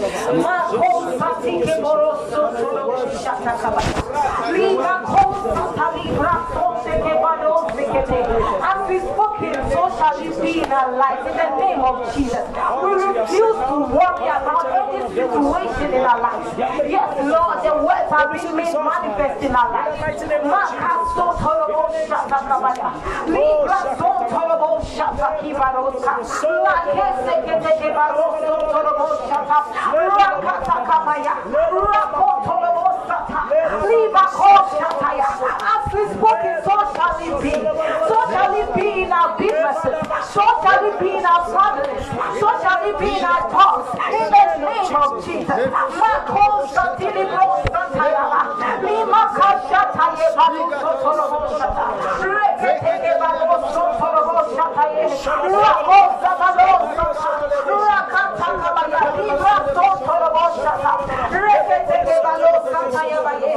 As we spoke so shall it be in our life in the name of Jesus. We refuse to worry about any situation in our life. Yes, Lord, the words are being made manifest in our life. So shata. Libra shataya. As we spoke so shall it be. So shall it be in our businesses. So shall it be in our families. So shall it be in our thoughts. In the name of Jesus. Mako shatili bro shataya. Lima kashataye baluso torobo shata. Rekete kebaroso torobo shataye. Rako zabalo shata. Rakata kabaya. Libra so torobo shata. Rekete kebalo shataye baye.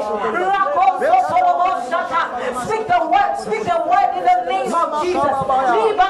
Rako so torobo shata. Speak the word. Speak the word in the name of Jesus. Libra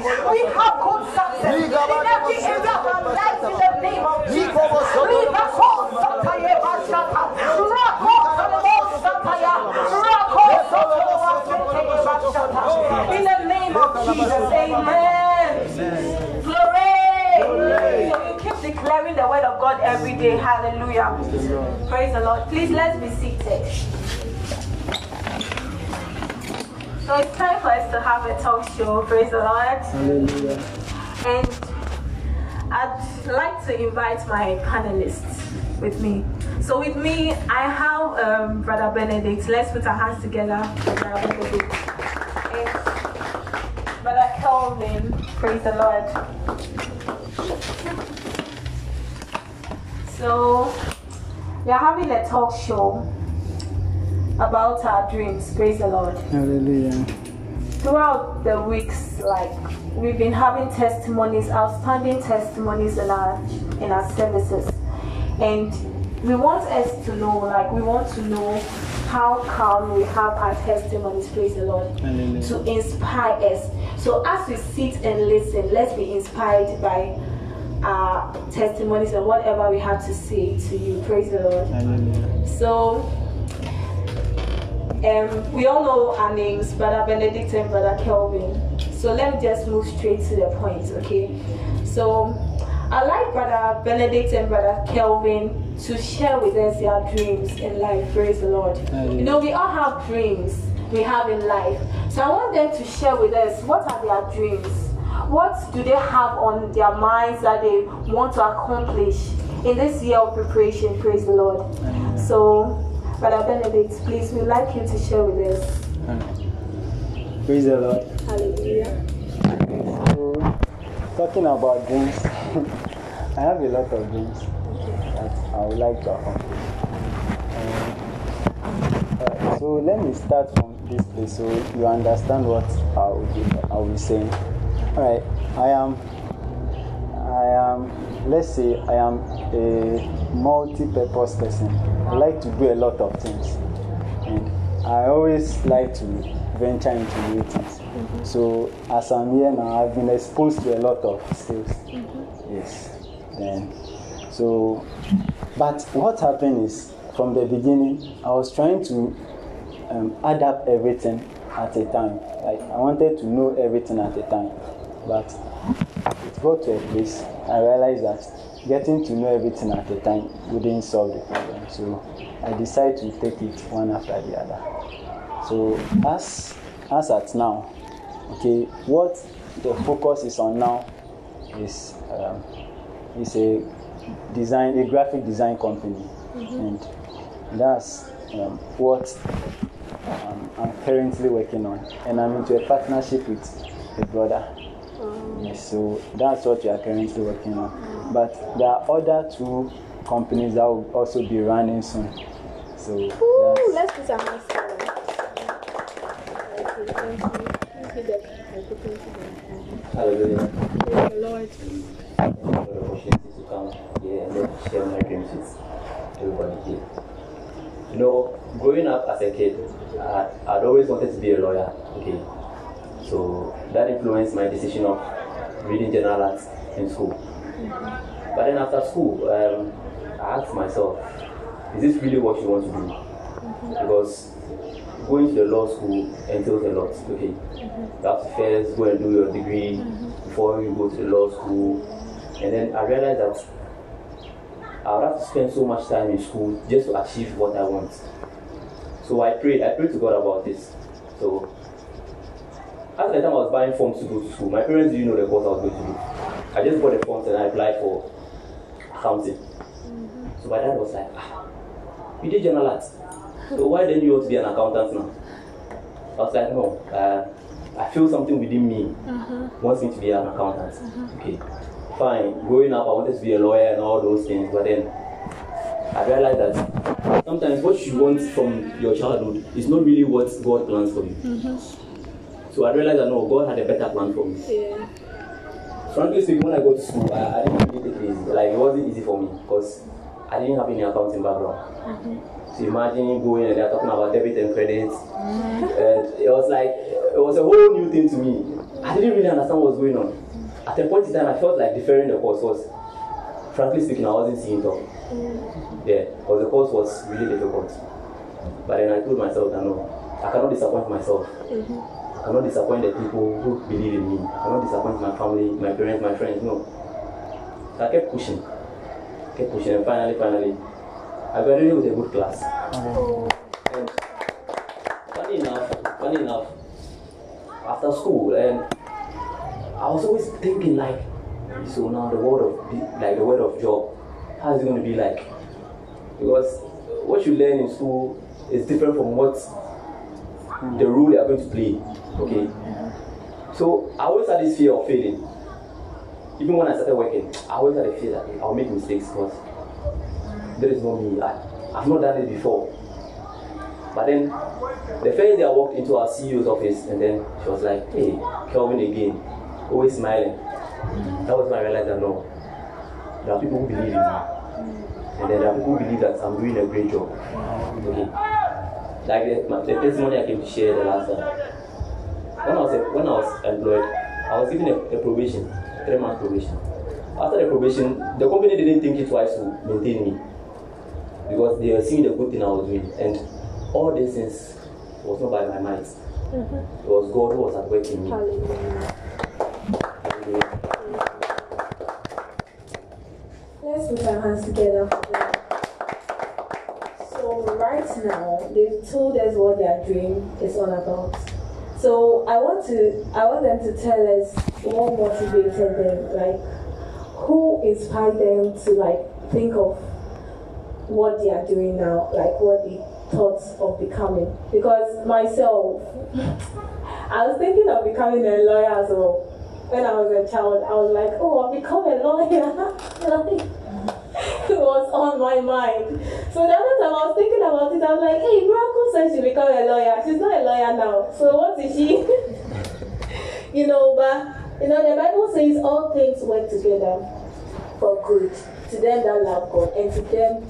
We have good success in every area of our life in the name of Jesus. Libra sota sataya ba sata. Roko torobo sataya. Roko torobo sataya. In the name of Jesus. Amen. Glory. So you keep declaring the word of God every day. Hallelujah. Praise the Lord. Please let's be seated. So it's time for us to have a talk show. Praise the Lord. Hallelujah. And I'd like to invite my panelists with me. So with me, I have um, Brother Benedict. Let's put our hands together. for Brother Benedict. And Brother Kelvin. Praise the Lord. So we are having a talk show about our dreams. Praise the Lord. Hallelujah. Throughout the weeks, like we've been having testimonies, outstanding testimonies in our in our services, and we want us to know, like we want to know how come we have our testimonies. Praise the Lord Hallelujah. to inspire us. So as we sit and listen, let's be inspired by our testimonies and whatever we have to say to you. Praise the Lord. Hallelujah. So um, we all know our names, Brother Benedict and Brother Kelvin. So let me just move straight to the point, okay? So I'd like Brother Benedict and Brother Kelvin to share with us their dreams in life. Praise the Lord. You know, we all have dreams we have in life. So I want them to share with us what are their dreams? What do they have on their minds that they want to accomplish in this year of preparation? Praise the Lord. So, Brother Benedict, please, we'd like you to share with us. Praise the Lord. Hallelujah. So, talking about dreams, I have a lot of dreams that I would like to accomplish. Um, uh, so let me start from this place so you understand what I will be, I will be saying. All right, I am, I am, let's say I am a multi-purpose person. I like to do a lot of things, and I always like to venture into new things. So as I'm here now, I've been exposed to a lot of skills. Yes. Then, so, but what happened is from the beginning, I was trying to um, add up everything at a time. Like I wanted to know everything at a time, but it got to a place I realized that getting to know everything at a time wouldn't solve the problem. So I decided to take it one after the other. So as as at now, okay, what the focus is on now is um, is a design a graphic design company, and that's um, what um, I'm currently working on, and I'm into a partnership with a brother. Yes, so that's what we are currently working on. But there are other two companies that will also be running soon. So Ooh, let's put our hands together. Okay, thank you. Thank you, Deb. Thank you, thank you. Hallelujah. Praise the Lord. Thank you for the opportunity to come here and share my dreams with everybody here. You know, growing up as a kid, I, I'd always wanted to be a lawyer. Okay, so that influenced my decision of reading general arts in school. But then after school, um, I asked myself, is this really what you want to do? Because going to the law school entails a lot. Okay, you have to first go and do your degree before you go to the law school, and then I realized that I would have to spend so much time in school just to achieve what I want. So I prayed. I prayed to God about this. So at the time I was buying forms to go to school, my parents didn't know the course I was going to do. I just bought the forms and I applied for accounting. So my dad was like, ah, you did general arts. So why then you want to be an accountant now? I was like, no, uh, I feel something within me wants me to be an accountant. Okay, fine. Growing up, I wanted to be a lawyer and all those things, but then I realized that sometimes what you want from your childhood is not really what God plans for you. So I realized that no, God had a better plan for me. Yeah. Frankly speaking, when I go to school, I, I didn't really take it easy. Like it wasn't easy for me because I didn't have any accounting background. Mm-hmm. So imagine going and they're talking about debit and credit. Mm-hmm. And it was like it was a whole new thing to me. I didn't really understand what was going on. At a point in time, I felt like deferring the course was, frankly speaking, I wasn't seeing it all. Mm-hmm. Yeah, because the course was really difficult. But then I told myself that no, I cannot disappoint myself. I cannot disappoint the people who believe in me. I cannot disappoint my family, my parents, my friends. No. So I kept pushing, kept pushing, and finally, finally, I graduated with a good class. And funny enough, funny enough, after school, and I was always thinking like, so now the world of like the world of job, how is it going to be like? Because what you learn in school is different from what the role you are going to play. Okay. So I always had this fear of failing. Even when I started working, I always had a fear that eh, I'll make mistakes because there is no me. I, I've not done it before. But then the first day I walked into our CEO's office and then she was like, hey, Kelvin again, always smiling. That was when I realized that no, there are people who believe in me. And then there are people who believe that I'm doing a great job. Okay. Like the, my- the testimony I came to share the last time. When I was when I was employed, I was given a, a probation, three months probation. After the probation, the company didn't think it wise to maintain me because they were seeing the good thing I was doing, and all these things was not by my might. Mm-hmm. It was God who was at work in me. Hallelujah. Let's put our hands together for them. So right now, they've told us what their dream is all about. So I want to, I want them to tell us what motivated them, like who inspired them to like think of what they are doing now, like what they thought of becoming. Because myself, I was thinking of becoming a lawyer as well. When I was a child, I was like, oh, I'll become a lawyer. Like, it was on my mind. So the other time I was thinking about it, I was like, hey, Said she become a lawyer. She's not a lawyer now. So what is she? you know, but you know, the Bible says all things work together for good to them that love God and to them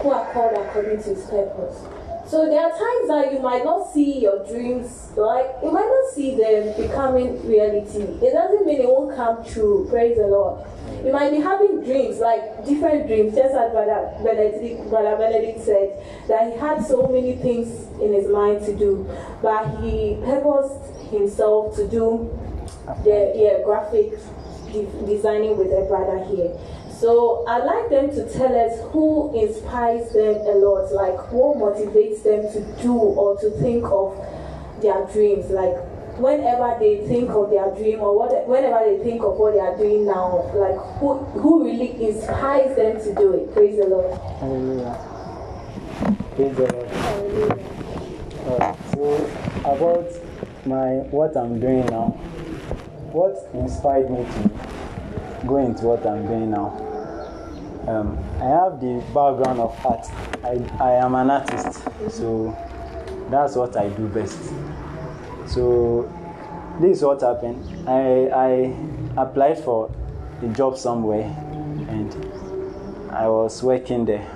who are called according to his purpose. So there are times that you might not see your dreams, like you might not see them becoming reality. It doesn't mean it won't come true. Praise the Lord. You might be having dreams, like different dreams, just as Brother Benedict, Brother Benedict said, that he had so many things in his mind to do, but he purposed himself to do the yeah, graphic de- designing with a brother here. So I'd like them to tell us who inspires them a lot, like what motivates them to do or to think of their dreams, like whenever they think of their dream or what, whenever they think of what they are doing now, like who who really inspires them to do it. Praise the Lord. Hallelujah. Praise the Lord. Hallelujah. So about my what I'm doing now, what inspired me to go into what I'm doing now? Um, I have the background of art. I, I am an artist, so that's what I do best. So this is what happened. I, I applied for a job somewhere and I was working there.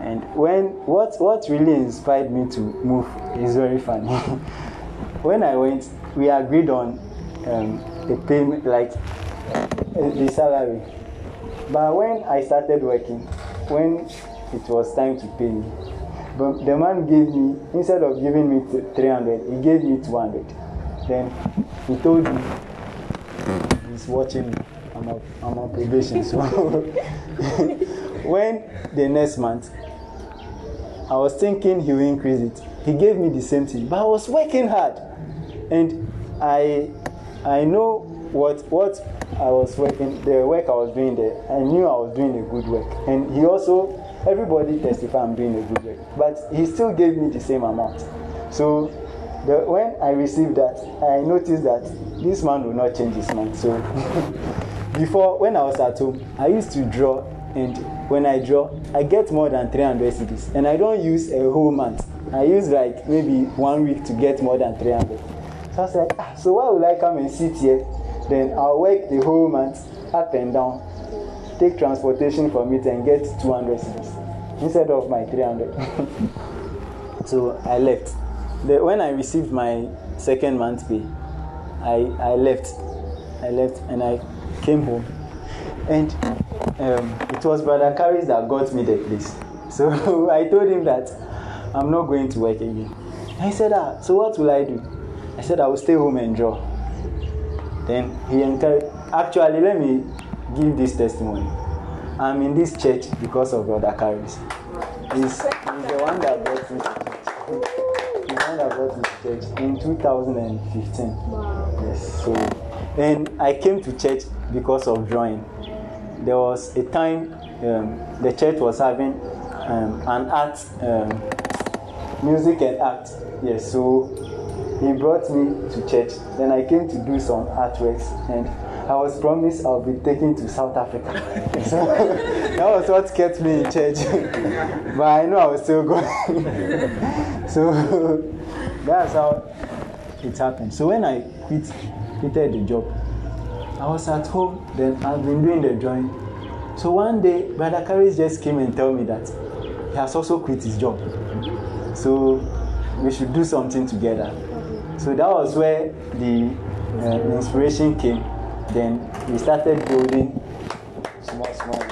And when what what really inspired me to move is very funny. when I went, we agreed on um, the payment, like the salary. But when I started working, when it was time to pay me, but the man gave me instead of giving me 300, he gave me 200. Then he told me he's watching me. I'm on, I'm on probation. So when the next month, I was thinking he will increase it. He gave me the same thing, but I was working hard, and I I know what what I was working the work I was doing there. I knew I was doing a good work, and he also everybody testify I'm doing a good work, but he still gave me the same amount. So the, when I received that, I noticed that this man will not change his mind. So before, when I was at home, I used to draw, and when I draw, I get more than 300 cedis, and I don't use a whole month. I use like maybe one week to get more than 300. So I was like, ah, so why would I come and sit here? Then I'll work the whole month up and down, take transportation from it, and get 200 cedis instead of my 300. so I left. The, when I received my second month pay, I, I left. I left and I came home. And um, it was Brother Caris that got me the place. So I told him that I'm not going to work again. He said, Ah, so what will I do? I said, I will stay home and draw. Then he encouraged, actually, let me give this testimony. I'm in this church because of Brother Caris. He's, he's the one that brought me to church. He's the one that brought me to church in 2015. Wow. Yes, so and I came to church because of drawing. There was a time um, the church was having um, an art, um, music and art. Yes, so he brought me to church. Then I came to do some artworks, and I was promised I'll be taken to South Africa. so that was what kept me in church. but I know I was still going. so that's how it happened. So when I quit, quitted the job, I was at home. Then I've been doing the drawing. So one day, Brother Caris just came and told me that he has also quit his job. So we should do something together. So that was where the uh, inspiration came. Then we started building small, small.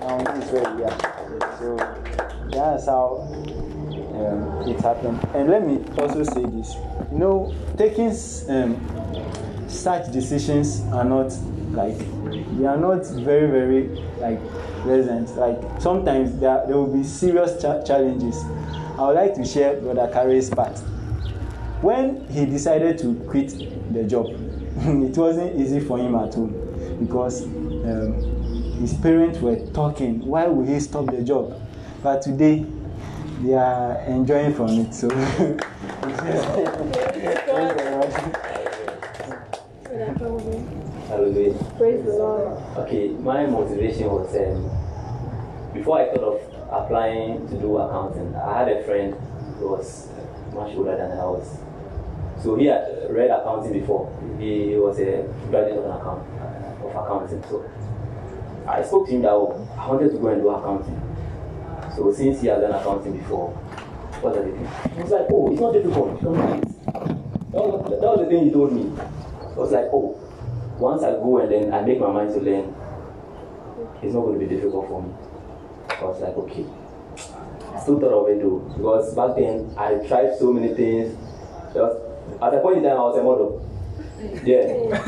Now this is where we are. So that's how um, it happened. And let me also say this. You know, taking um, such decisions are not like they are not very very like pleasant. Like sometimes there, there will be serious cha- challenges. I would like to share Brother Carey's part. When he decided to quit the job, it wasn't easy for him at home because um, his parents were talking. Why would he stop the job? But today, they are enjoying from it. So, Hallelujah. Praise the Lord. Okay, my motivation was um, before I thought of applying to do accounting, I had a friend who was much older than I was. So he had read accounting before. He was a graduate of account uh, of accounting. So I spoke to him that oh, I wanted to go and do accounting. So since he had done accounting before, what are the things? He was like, oh, it's not difficult. Can do it. That was, that was the thing he told me. I was like, oh, once I go and then I make my mind to learn, it's not going to be difficult for me. I was like, okay. I still thought of it though, because back then I tried so many things. Was, at a point in time, I was a model. Yeah.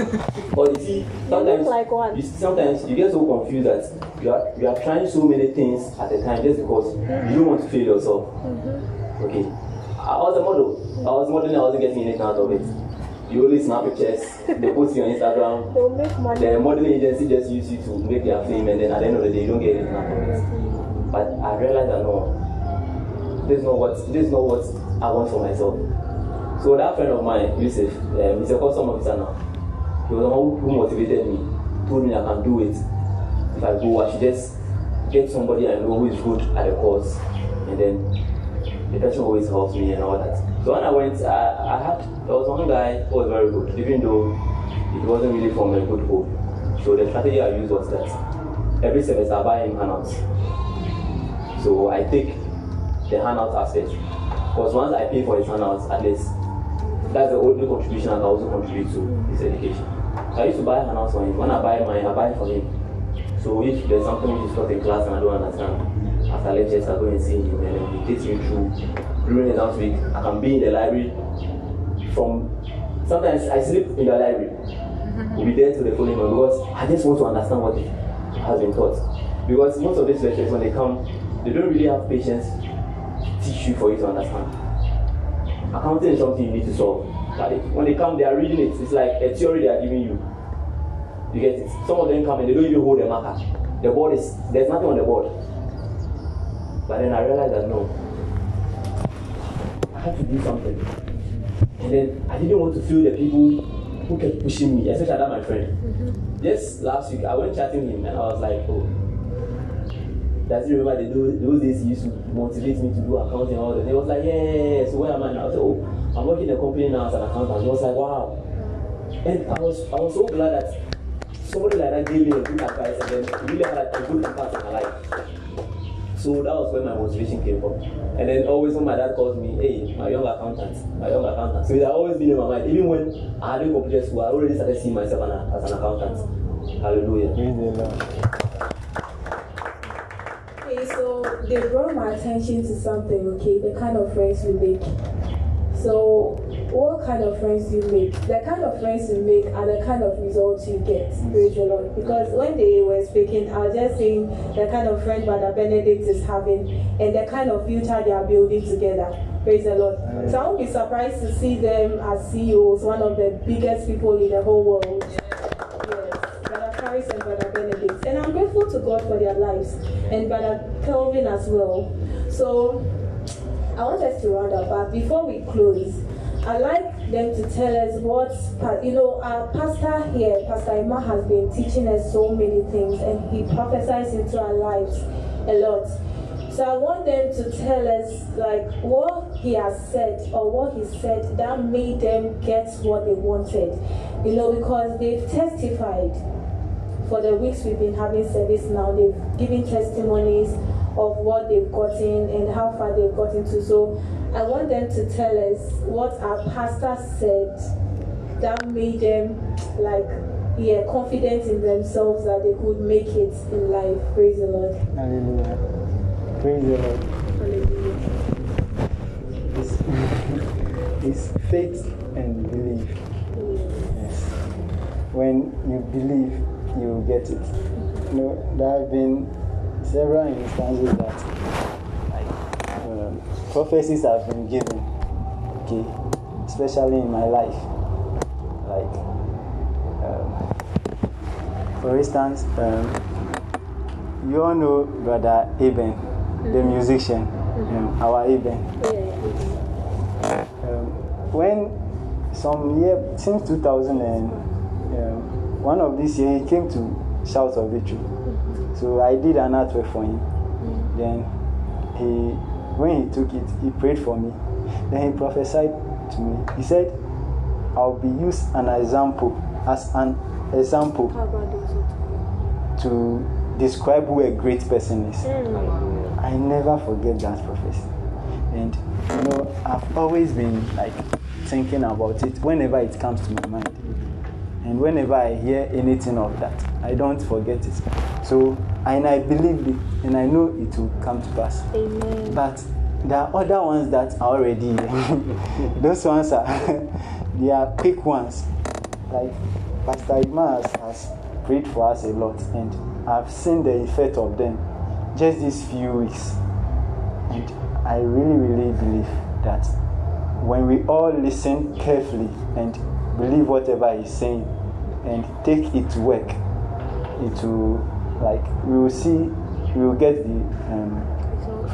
but you see, sometimes like one. you, sometimes you get so confused that you are you are trying so many things at a time just because you don't want to fail yourself. Mm-hmm. Okay. I was a model. I was modeling. I wasn't getting anything out of it. You only snap pictures. They post you on Instagram. They'll make money. The modeling agency just use you to make their fame, and then at the end of the day, you don't get anything out of it. But I realized that no, this is not what this is not what I want for myself. So that friend of mine, Yusuf, um, he's a custom officer now. He was the one who motivated me, told me I can do it. If I go, I should just get somebody I know who is good at the course, and then the person always helps me and all that. So when I went, I, I had there was one guy who was very good, even though it wasn't really from a good home. So the strategy I used was that every semester I buy him handouts. So I take the handouts handout aspect. Because once I pay for his handouts, at least that's the only contribution I can also contribute to his education. So I used to buy handouts for him. When I buy mine, I buy for him. So if there's something which is taught in class and I don't understand, after lectures I go and see him and then he takes me through during exam week. I can be in the library from sometimes I sleep in the library. We'll be there till the following morning because I just want to understand what has been taught. Because most of these lectures when they come, they don't really have patience to teach you for you to understand. Accounting is something you need to solve. But when they come, they are reading it. It's like a theory they are giving you. You get it? Some of them come and they don't even hold the marker. The board is there's nothing on the board. But then I realized that no. I had to do something. And then I didn't want to feel the people who kept pushing me, especially that my friend. Mm-hmm. Just last week I went chatting with him and I was like, oh. Does he remember the those, those days he used to motivate me to do accounting and all that? He was like, yeah, so where am I now? I said, oh, I'm working in a company now as an accountant. He was like, wow. And I was I was so glad that somebody like that gave me a good advice and then really had a good impact on my life. So that was where my motivation came from. And then always when my dad calls me, hey, my young accountant, my young accountant. So it had always been in my mind. Even when I hadn't completed school, I already started seeing myself as an accountant. Hallelujah. So they brought my attention to something, okay, the kind of friends we make. So, what kind of friends you make? The kind of friends you make are the kind of results you get, praise the Lord. Because when they were speaking, I was just saying the kind of friend Brother Benedict is having and the kind of future they are building together. Praise the Lord. So I won't be surprised to see them as CEOs, one of the biggest people in the whole world. Yes, Brother Paris and Brother Benedict. And I'm grateful to God for their lives and Brother Kelvin as well. So I want us to round up, but before we close, I'd like them to tell us what, you know, our pastor here, Pastor Emma, has been teaching us so many things and he prophesies into our lives a lot. So I want them to tell us, like, what he has said or what he said that made them get what they wanted. You know, because they've testified for the weeks we've been having service now, they've given testimonies of what they've gotten and how far they've gotten to. So I want them to tell us what our pastor said that made them like yeah confident in themselves that they could make it in life. Praise the Lord. Hallelujah. Praise the Lord. Hallelujah. It's, it's faith and belief. Yes. When you believe, you get it. You know, there have been several instances that like, um, prophecies have been given, okay, especially in my life. Like, um, for instance, um, you all know Brother Eben, mm-hmm. the musician, um, our Eben. Um, when some year since 2000 and um, one of this year he came to Shouts of Victory. So I did an artwork for him. Then he, when he took it, he prayed for me. Then he prophesied to me. He said, "I'll be used an example as an example to describe who a great person is." Mm. I never forget that prophecy. And you know, I've always been like thinking about it whenever it comes to my mind. And whenever I hear anything of that, I don't forget it. So, and I believe it, and I know it will come to pass. Amen. But there are other ones that are already Those ones are they are quick ones. Like Pastor Imas has prayed for us a lot, and I've seen the effect of them just these few weeks. And I really, really believe that when we all listen carefully and believe whatever he's saying and take it to work, it will, like, we will see, we will get the um,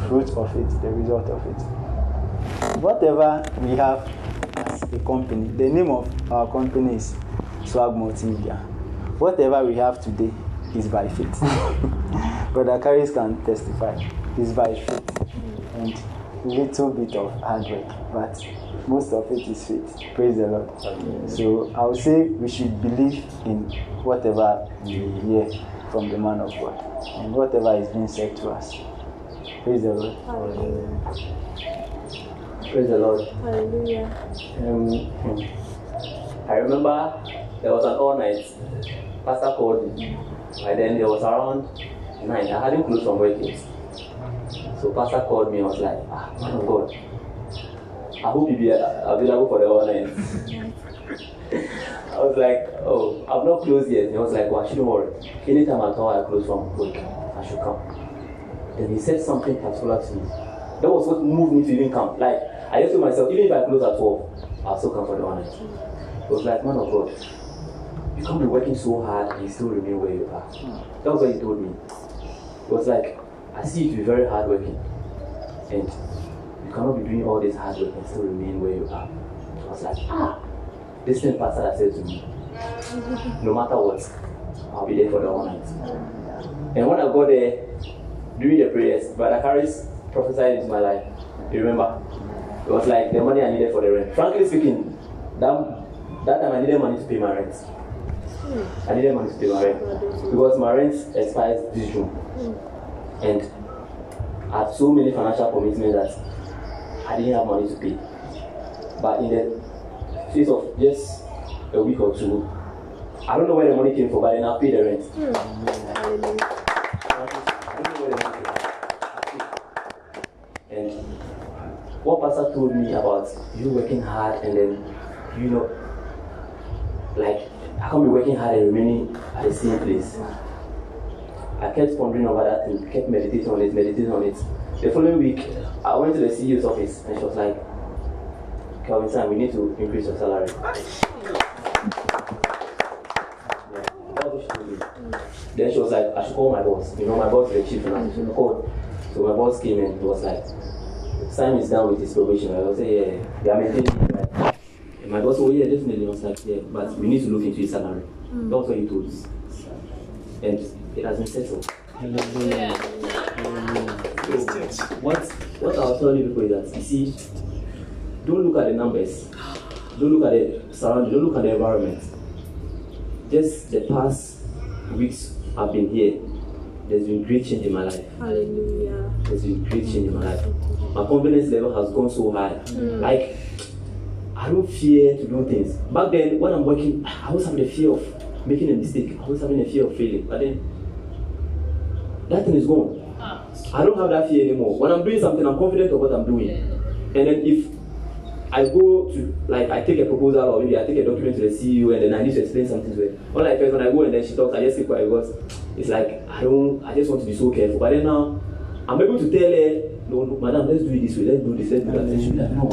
fruit of it, the result of it. Whatever we have as a company, the name of our company is Swag Multimedia. Whatever we have today is by faith. Brother Caris can testify. It's by faith and little bit of hard work, but most of it is faith. Praise the Lord. So I would say we should believe in whatever we hear from the man of God and whatever is being said to us. Praise the Lord. Praise the Lord. Hallelujah. Um, I remember there was an all night. Pastor called me. And then there was around nine. I hadn't closed from work yet. So Pastor called me. I was like, ah, man of God. I hope you be available for the night. I was like, oh, I've not closed yet. He was like, well, shouldn't worry. Anytime I thought I close from work, I should come. Then he said something particular to me. That was what moved me to even come. Like, I just told myself, even if I close at 12, I'll still come for the one. It was like, man of God, you can't be working so hard and you still remain where you are. That was what he told me. It was like, I see you to be very hardworking. And you cannot be doing all this hard work and still remain where you are. I was like, ah, this same pastor that said to me, no matter what, I'll be there for the whole night. And when I got there, during the prayers, Brother Caris prophesied into my life. You remember? It was like the money I needed for the rent. Frankly speaking, that, that time I needed money to pay my rent. I needed money to pay my rent. Because my rent expires this June. And I had so many financial commitments that I didn't have money to pay. But in the space of just a week or two, I don't know where the money came from, but then I paid the rent. Hmm. Hallelujah. I don't know where the money came from. And what Pastor told me about you working hard and then, you know, like, I can't be working hard and remaining at the same place. Hmm. I kept pondering over that and kept meditating on it, meditating on it. The following week, I went to the CEO's office and she was like, Calvin Sam, we need to increase your salary. Yeah, that was what she told me. Then she was like, I should call my boss. You know, my boss is the chief financial. So I called. So my boss came and he was like, Sam is done with his probation. I was like, yeah, they are maintaining him. Right? And my boss, oh yeah, definitely. I was like, yeah, but we need to look into his salary. Mm. That was what he told me. And it has been settled. So, what what I was telling you before is that you see, don't look at the numbers, don't look at the surrounding, don't look at the environment. Just the past weeks I've been here, there's been great change in my life. Hallelujah. There's been great change in my life. My confidence level has gone so high. Like I don't fear to do things. Back then, when I'm working, I always have the fear of making a mistake. I always having a fear of failing. But then, that thing is gone. I don't have that fear anymore. When I'm doing something, I'm confident of what I'm doing. And then if I go to, like, I take a proposal or maybe I take a document to the CEO and then I need to explain something to her. Unlike first, when I go and then she talks, I just keep quiet because it's like, I don't, I just want to be so careful. But then now, I'm able to tell her, no, no, madam, let's do it this way, let's do this, let's do that. And she'll be like, no.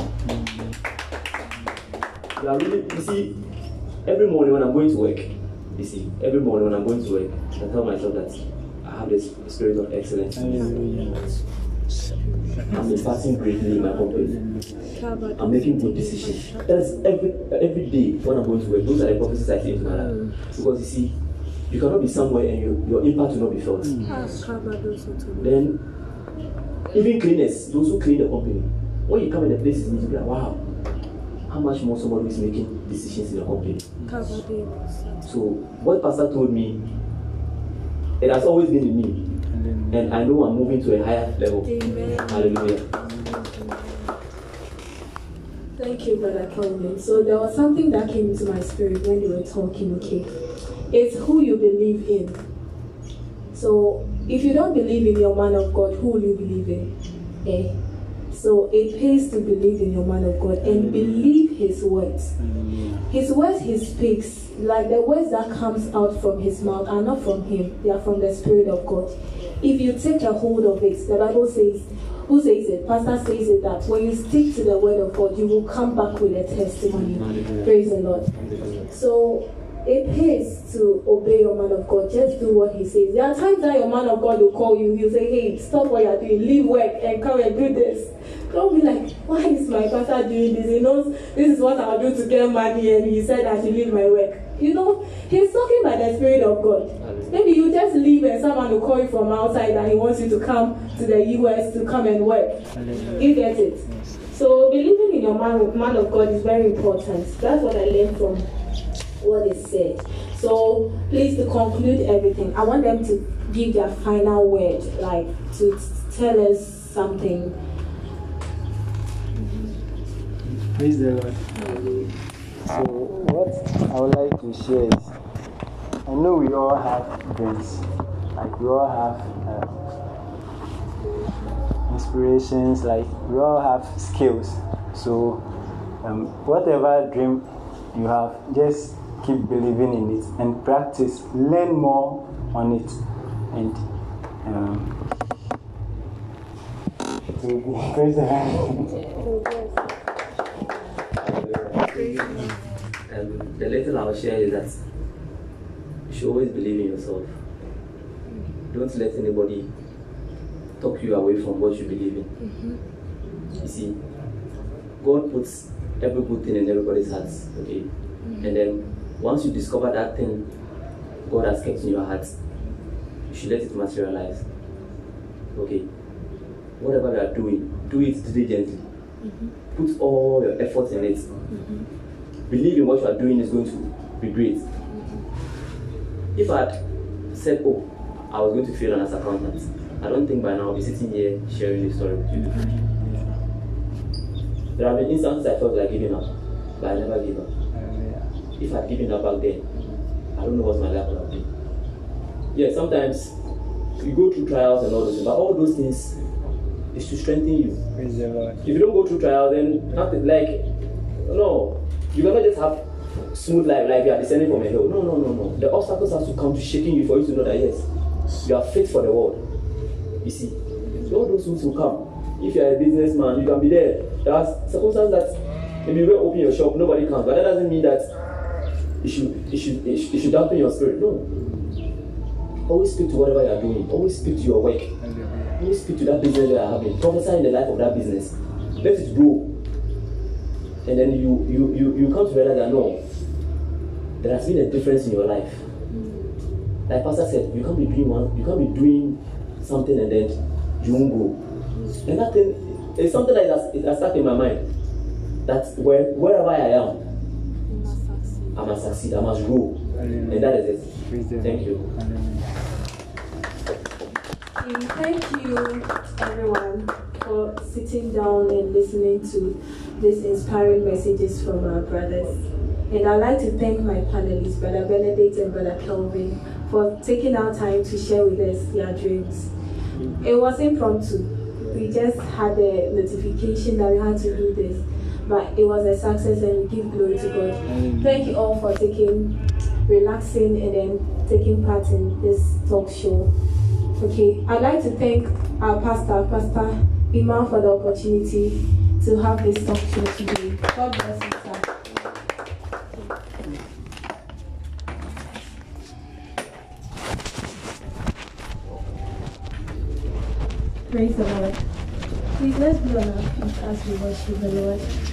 You are really, you see, every morning when I'm going to work, you see, every morning when I'm going to work, I tell myself that have this spirit of excellence. I'm imparting greatly in my company. I'm making good decisions. That's every every day when I'm going to work. Those are the prophecies I say into my life. Because you see, you cannot be somewhere and you, your impact will not be felt. Mm. Then, even cleaners, those who clean the company, when you come in the places, you need to be like, wow, how much more somebody is making decisions in the company. So, what Pastor told me, it has always been in me. And I know I'm moving to a higher level. Amen. Hallelujah. Thank you, Brother Kelvin. So there was something that came into my spirit when you were talking, okay? It's who you believe in. So if you don't believe in your man of God, who will you believe in? Eh? So it pays to believe in your man of God and believe his words. His words he speaks, like the words that comes out from his mouth are not from him, they are from the Spirit of God. If you take a hold of it, the Bible says, who says it? Pastor says it that when you stick to the word of God, you will come back with a testimony. Praise the Lord. So it pays to obey your man of God. Just do what he says. There are times that your man of God will call you. He'll say, Hey, stop what you're doing. Leave work and come and do this. Don't be like, Why is my pastor doing this? He knows this is what I'll do to get money, and he said I should leave my work. You know, he's talking by the Spirit of God. Maybe you just leave and someone will call you from outside and he wants you to come to the US to come and work. You get it? So believing in your man, man of God is very important. That's what I learned from what is said. So please to conclude everything, I want them to give their final word, like to tell us something. Praise the Lord. So, what I would like to share is I know we all have dreams, like we all have uh, inspirations, like we all have skills. So, um, whatever dream you have, just keep believing in it and practice, learn more on it, and um, praise the Lord. Um, the little I'll share is that you should always believe in yourself. Don't let anybody talk you away from what you believe in. You see, God puts every good thing in everybody's hearts, okay? And then once you discover that thing God has kept in your heart, you should let it materialize. Okay? Whatever you are doing, do it diligently. Mm-hmm. Put all your efforts in it. Mm-hmm. Believe in what you are doing is going to be great. Mm-hmm. If I had said, oh, I was going to fail as an accountant, I don't think by now I'll be sitting here sharing this story with you. There have been instances I felt like giving up, but I never gave up. If I'd given up back then, I don't know what my life would have been. Yeah, sometimes you go through trials and all those things, but all those things is to strengthen you. Praise the Lord. If you don't go through trials, then nothing like no, you cannot just have smooth life like you are descending from a hill. No, no, no, no. The obstacles have to come to shaking you for you to know that yes, you are fit for the world. You see, all those things will come. If you are a businessman, you can be there. There are circumstances that maybe you will open your shop, nobody comes, but that doesn't mean that you should you should you should, you should dampen your spirit. No. Always speak to whatever you are doing. Always speak to your work. Always speak to that business you are having. Prophesy in the life of that business. Let it grow. And then you you you, you come to realize that no, there has been a difference in your life. Like Pastor said, you can't be doing one, you can't be doing something and then you won't grow. And that thing it's something like that it stuck in my mind. That where wherever I am, I must succeed, I must grow. And that is it. Praise Thank you. Thank you, everyone, for sitting down and listening to these inspiring messages from our brothers. And I'd like to thank my panelists, Brother Benedict and Brother Kelvin, for taking our time to share with us their dreams. It was impromptu. We just had a notification that we had to do this, but it was a success and we give glory to God. Thank you all for taking, relaxing, and then taking part in this talk show. Okay, I'd like to thank our pastor, Pastor Iman, for the opportunity to have this talk show today. God bless you, sir. Praise the Lord. Please let's be on our feet as we worship the Lord.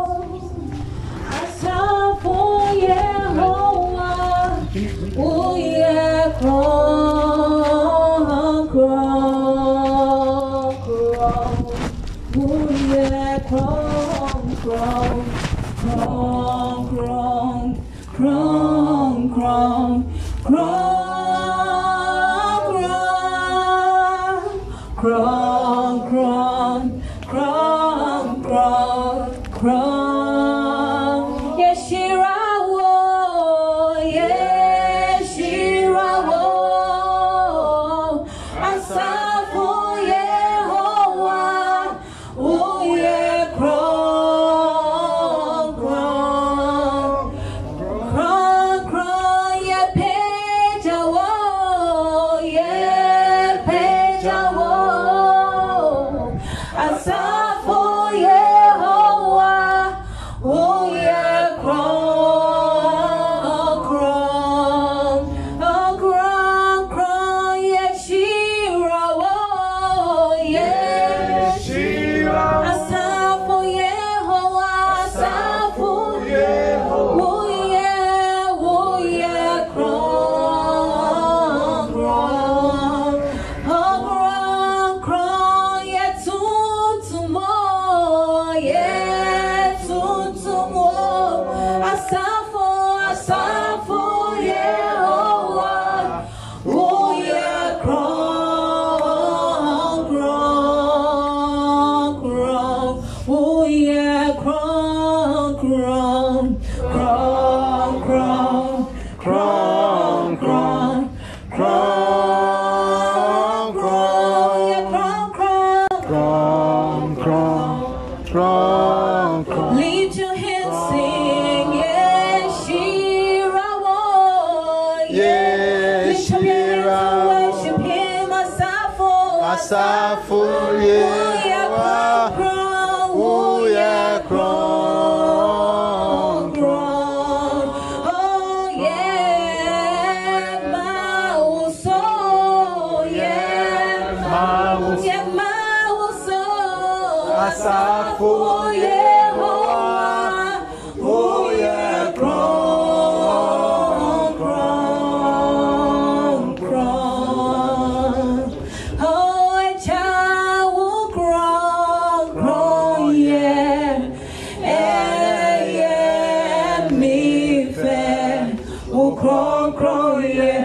crown, crown, yeah.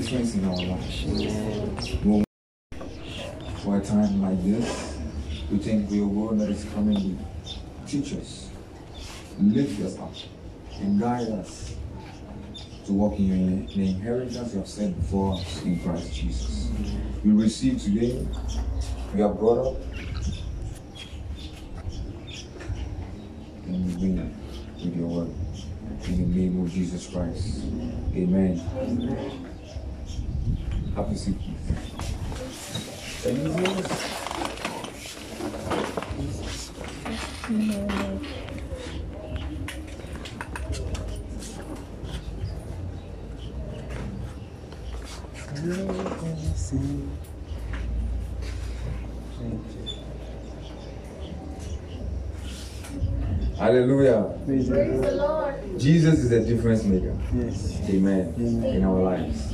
As you for your word that is coming to teach us, lift us up, and guide us to walk in the inheritance you have set before us in Christ Jesus. We receive today, we are brought up, and we with your word. In the name of Jesus Christ. Amen. Amen. Happy seat. Hallelujah. Praise, Praise the Lord. Jesus is a difference maker. Yes. Amen. Amen. In our lives.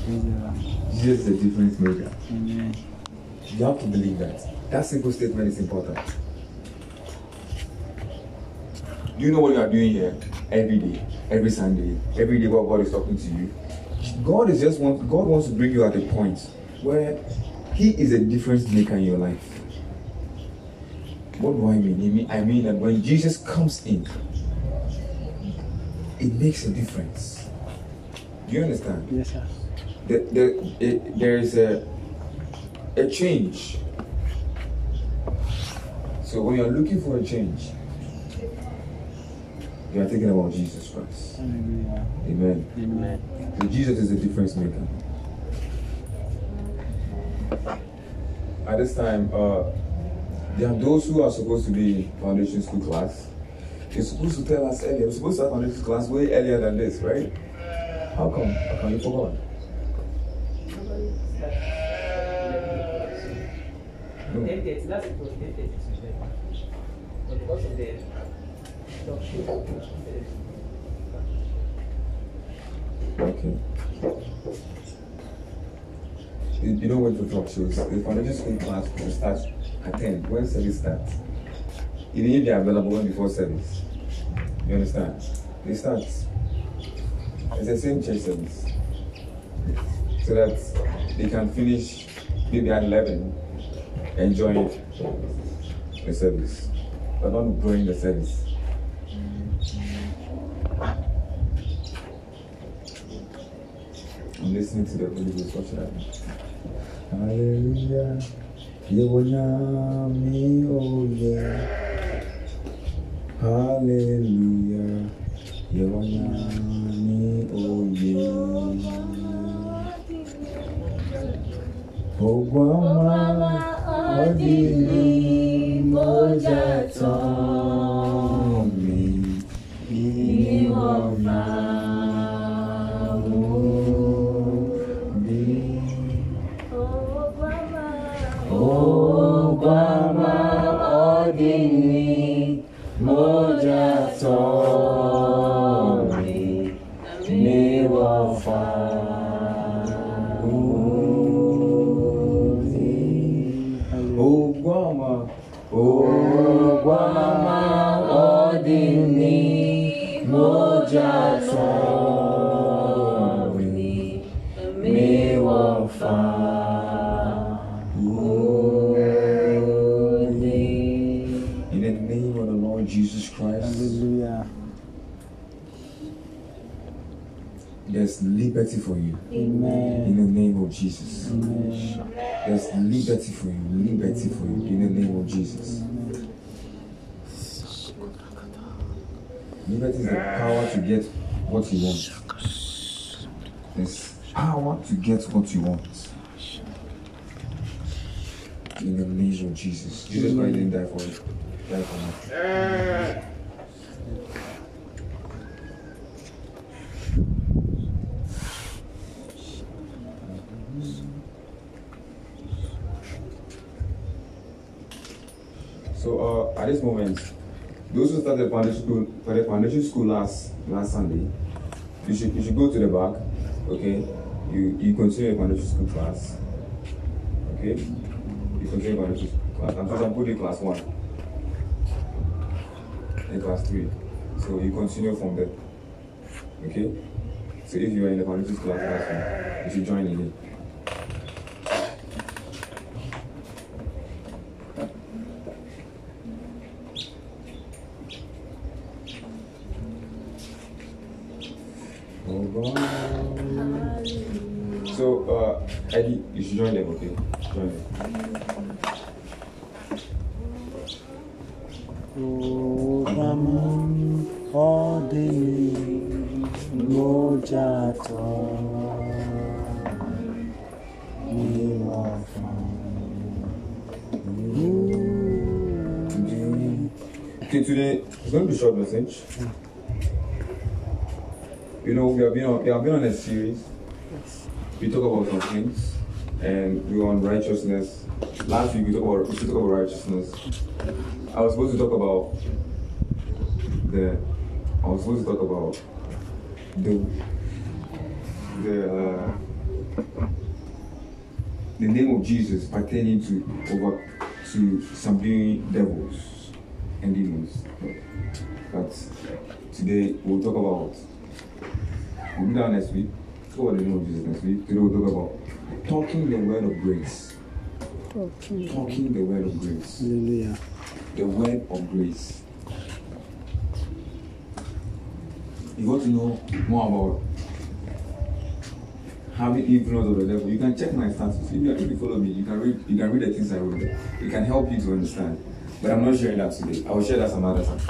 Jesus is a difference maker. Amen. You have to believe that. That simple statement is important. Do you know what you are doing here every day, every Sunday, every day? What God is talking to you. God is just want. God wants to bring you at a point where He is a difference maker in your life. What do I mean? I mean that when Jesus comes in, it makes a difference. Do you understand? Yes, sir. The, the, it, there is a, a change. So when you're looking for a change, you are thinking about Jesus Christ. Hallelujah. Amen. Amen. So Jesus is the difference maker. At this time, uh, there are those who are supposed to be foundation school class. They're supposed to tell us earlier. We're supposed to have foundation class way earlier than this, right? How come? How come you forgot? No. Ten thirty, last week was ten thirty to eleven. But because of the talk show, Okay. You, you don't wait for talk shows. The foundation school class will start at 10. When service starts? Even if they are available when before service. You understand? They start. It's the same church service. So that they can finish maybe at 11, and join the service, but not during the service. I'm listening to the Holy Ghost. What should I do? Hallelujah. Yewonyami oye. Hallelujah. Yewonyami oye. Ogwama odini what you want. There's power to get what you want. In the name of Jesus. Jesus Christ didn't die for it. Die for me. So uh, at this moment, those who started foundation school, started foundation school last last Sunday, you should you should go to the back, okay? You you continue your foundation school class, okay? You continue your foundation school class. I'm just I'm putting class one and class three, so you continue from there, okay? So if you are in the foundation school class, class you should join again. So, uh, Eddie, you should join them, okay? Join them. Obama odini moja tomi mi wafa. Okay, today it's going to be a short message. You know, we have been on, we have been on a series. We talk about some things, and we on righteousness. Last week we talked about we should talk about righteousness. I was supposed to talk about the. I was supposed to talk about the the uh, the name of Jesus pertaining to over to subduing devils and demons. But today we'll talk about we'll do that next week. Talk about the name of Jesus next week. Today we'll talk about talking the word of grace. Talking the word of grace. Hallelujah. The word of grace. You want to know more about having influence of the devil, you can check my status. If you, you follow me, you can read you can read the things I wrote there. It can help you to understand. But I'm not sharing that today. I will share that some other time.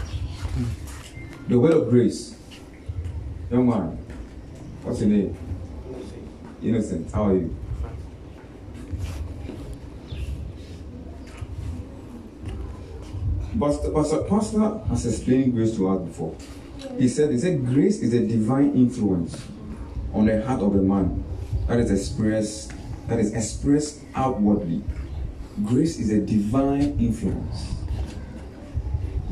The word of grace. Young man, what's your name? Innocent. How are you? Pastor, Pastor, Pastor has explained grace to us before. He said, he said grace is a divine influence on the heart of a man that is expressed that is expressed outwardly. Grace is a divine influence.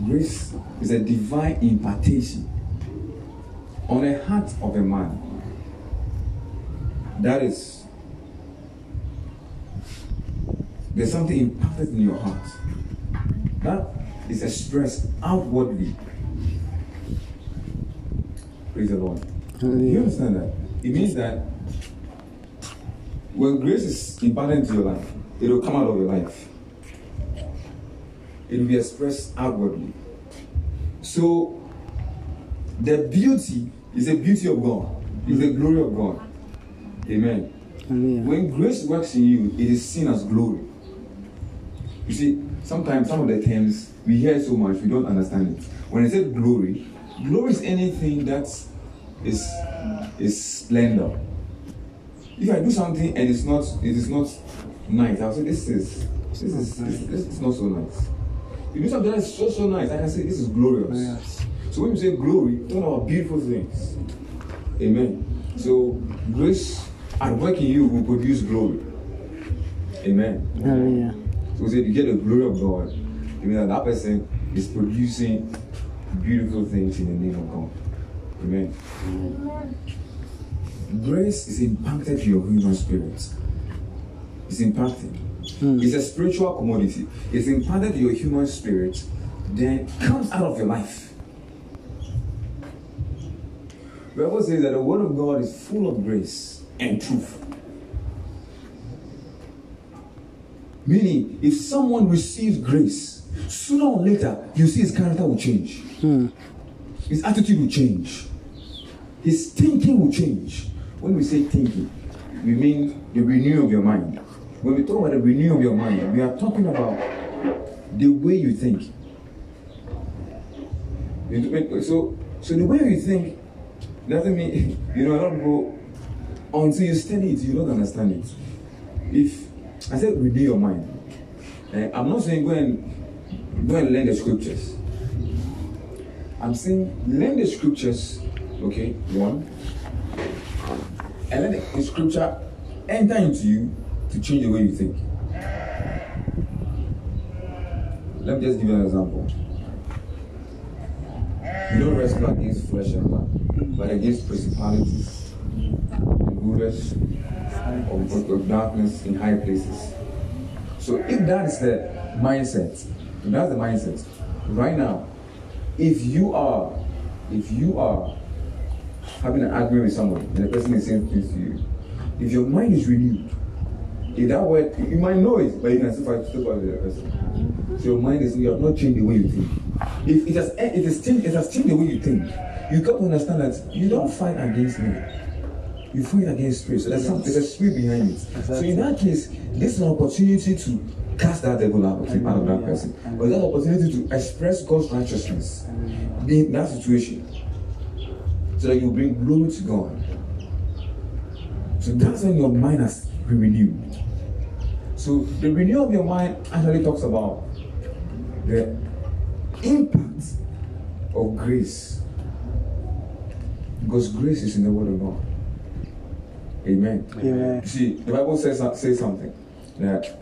Grace is a divine impartation on the heart of a man. That is, there's something imparted in your heart that is expressed outwardly. Praise the Lord. You understand that? It means that when grace is imparted into your life, it will come out of your life. It will be expressed outwardly. So, the beauty is the beauty of God, is the glory of God. Amen. When grace works in you, it is seen as glory. You see, sometimes some of the terms we hear so much, we don't understand it. When I say glory, glory is anything that is is splendor. If I do something and it's not it is not nice, I'll say this is this is this, this is not so nice. If you do something that's so so nice, I can say this is glorious. Yes. So when we say glory, talking about beautiful things. Amen. So grace at work in you will produce glory. Amen. Hallelujah. So you get the glory of God. It means that that person is producing beautiful things in the name of God. Amen. Grace is impacted to your human spirit. It's impacted. Hmm. It's a spiritual commodity. It's imparted to your human spirit, then comes out of your life. The Bible says that the word of God is full of grace and truth. Meaning, if someone receives grace, sooner or later, you see his character will change. Hmm. His attitude will change. His thinking will change. When we say thinking, we mean the renewal of your mind. When we talk about the renewal of your mind, we are talking about the way you think. So, so the way you think doesn't mean you know. A lot of people until you study it, you don't understand it. If I said renew your mind, eh, I'm not saying go and go and learn the scriptures. I'm saying learn the scriptures, okay, one, and let the scripture enter into you to change the way you think. Let me just give you an example. You don't wrestle against flesh and blood, but against principalities rulers of, of darkness in high places. So if that is the mindset, that's the mindset, right now, if you are, if you are having an argument with someone and the person is saying things to you, if your mind is renewed, in that word, you might know it, but you can still fight, with the person. So your mind is you have not changed the way you think. If it has it changed, it has changed the way you think, you got to understand that you don't fight against me. You fight against spirit. So there's some there's a spirit behind it. So in that case, this is an opportunity to cast that devil out, out of that person. But it's an opportunity to express God's righteousness in that situation. So that you bring glory to God. So that's when your mind has been renewed. So the renewal of your mind actually talks about the impact of grace. Because grace is in the word of God. Amen. Amen. See, the Bible says uh, says something that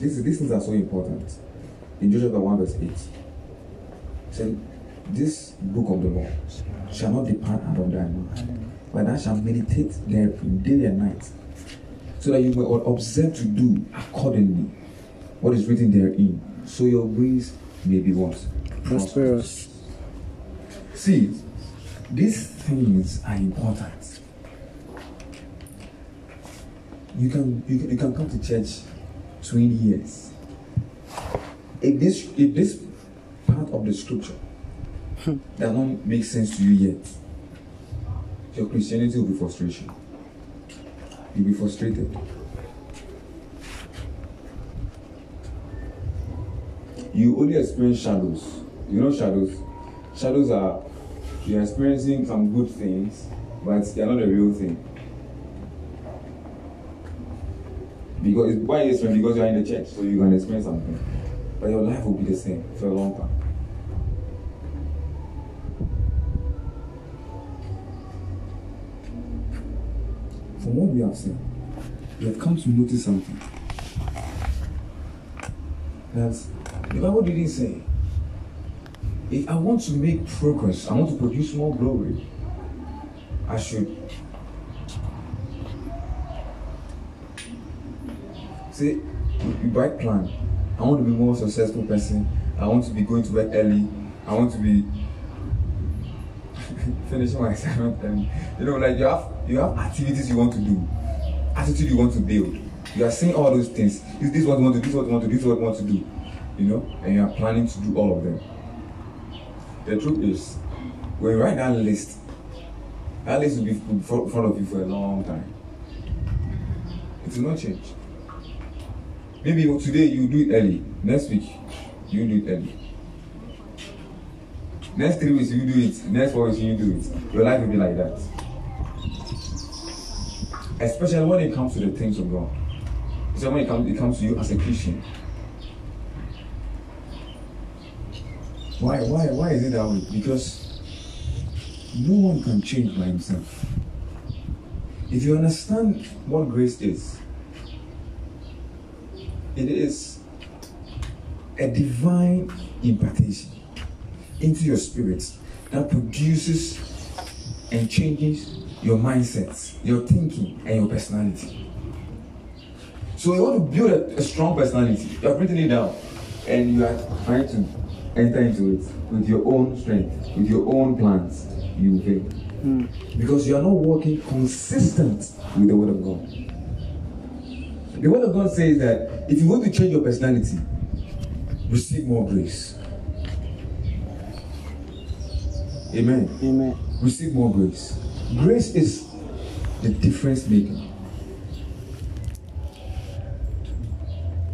this, these things are so important. In Joshua 1 verse 8, it said, This book of the law shall not depart out of thy mouth, but thou shalt meditate therein day and night, so that you may observe to do accordingly what is written therein, so your ways may be what? Prosperous. See, these things are important. You can you can, you can come to church 20 years. If this if this part of the scripture hmm. does not make sense to you yet, your Christianity will be frustration. You'll be frustrated. you only experience shadows. You know shadows? Shadows are you're experiencing some good things, but they're not the real thing. Because why you experience because you're in the church, so you're gonna experience something. But your life will be the same for a long time. From what we have seen, we have come to notice something. That the Bible didn't say, if I want to make progress, I want to produce more glory, I should say, you right plan. I want to be more successful person. I want to be going to work early. I want to be finishing my assignment early. You know, like you have you have activities you want to do, attitude you want to build. You are saying all those things. Is this what you want to do? This what you want to do? This what you want to do? You know, and you are planning to do all of them. The truth is, when you write that list, that list will be in front of you for a long time. It will not change. Maybe today you do it early. Next week you do it early. Next three weeks you do it. Next four weeks you do it. Your life will be like that. Especially when it comes to the things of God. So when it comes, it comes to you as a Christian. Why, why, why is it that way? Because no one can change by himself. If you understand what grace is, it is a divine impartation into your spirit that produces and changes your mindset, your thinking, and your personality. So you want to build a, a strong personality. You are written it down, and you are trying to enter into it with your own strength, with your own plans. You fail hmm. because you are not working consistent with the word of God. The word of God says that if you want to change your personality, receive more grace. Amen. Amen. Receive more grace. Grace is the difference maker.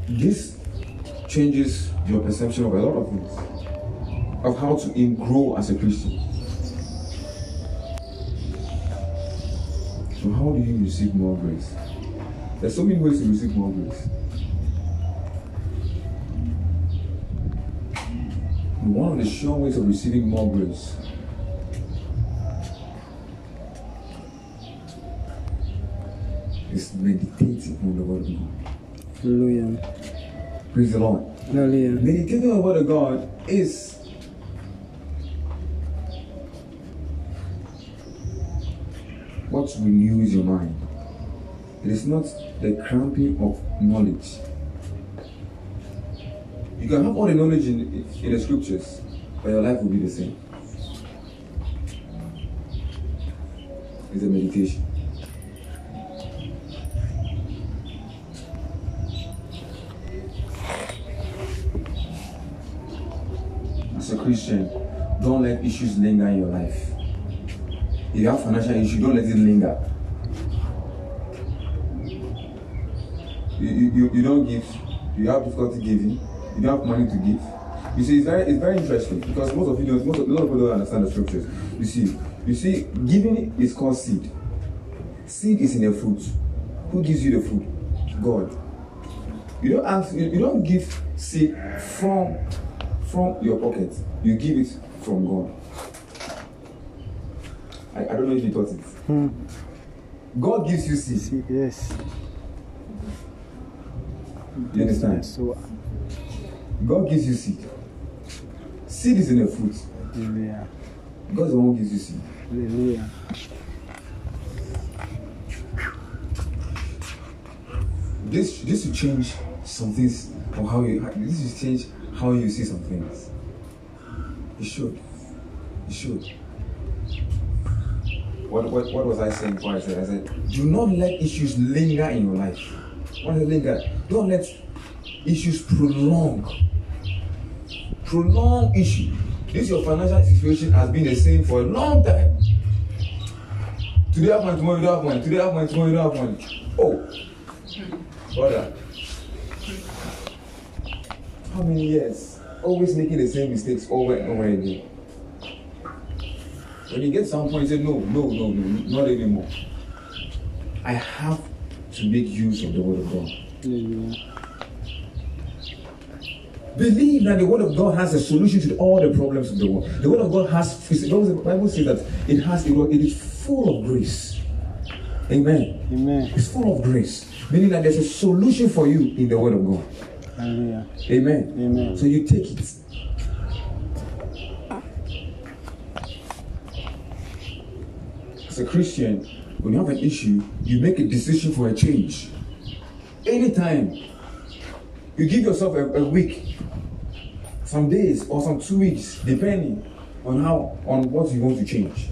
This changes your perception of a lot of things, of how to grow as a Christian. So, how do you receive more grace? There's so many ways to receive more grace. One of the sure ways of receiving more grace is meditating on the Word of God. Hallelujah. Praise the Lord. Hallelujah. Meditating on the Word of God is what renews your mind. It is not the cramping of knowledge. You can have all the knowledge in, in the scriptures, but your life will be the same. It's a meditation. As a Christian, don't let issues linger in your life. If you have financial issue, don't let it linger. You, you, you- don't give, you have difficulty giving, you don't have money to give. You see, it's very, it's very interesting because most of you don't, most of, a lot of people don't understand the scriptures. You see, you see, giving is called seed. Seed is in the fruit. Who gives you the fruit? God. You don't ask, you, you don't give seed from from your pocket. You give it from God. I, I don't know if you thought it. God gives you seed. See, yes. You understand? So, God gives you seed. Seed is in the fruit. hallelujah. God's the one who gives you seed. Hallelujah. This this will change some things or how you this will change how you see some things. It should. It should. What, what, what was I saying before I said? I said, do not let issues linger in your life. What is that Don't let issues prolong. Prolong issue. This your financial situation has been the same for a long time. Today have money, tomorrow you don't have money. Today have money, tomorrow you don't have money. Oh, brother. How many years? always making the same mistakes over and over again. When you get some point, you say, no, no, no, no, not anymore. I have to make use of the word of God. Hallelujah. Believe that the word of God has a solution to all the problems of the world. The word of God has, the Bible says that it has, it is full of grace. Amen. Amen. It's full of grace, meaning that there's a solution for you in the word of God. Hallelujah. Amen. Amen. So you take it. As a Christian, when you have an issue, you make a decision for a change. Anytime you give yourself a, a week, some days or some two weeks, depending on how on what you want to change.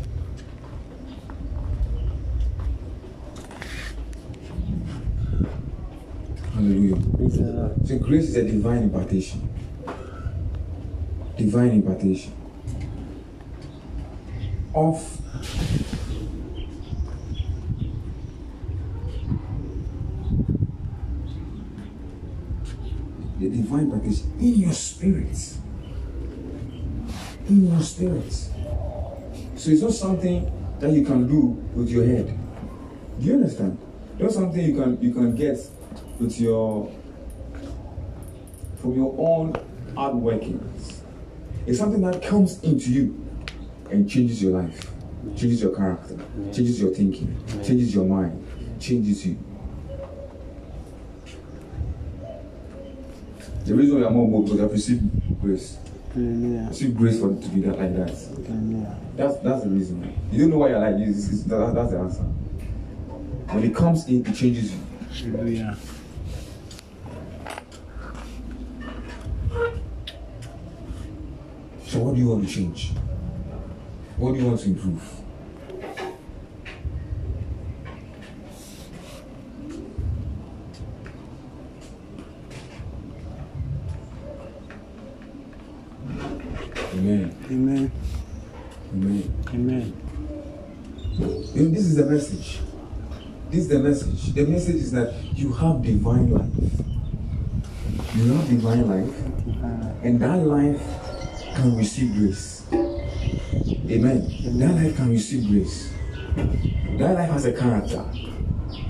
Hallelujah. So grace is a divine impartation. Divine impartation. Of the divine impartation in your spirit. In your spirit. So it's not something that you can do with your head. Do you understand? It's not something you can you can get with your from your own hard workings. It's something that comes into you and changes your life, changes your character, changes your thinking, changes your mind, changes you. The reason why I'm not because I've received grace. Hallelujah. Received grace for to be that like that. Hallelujah. That's that's the reason. You don't know why you're like this. this- that- that's the answer. When it comes in, it changes you. Hallelujah. So what do you want to change? What do you want to improve? This is the message. The message is that you have divine life. You have divine life, uh, and that life can receive grace. Amen. That life can receive grace. That life has a character.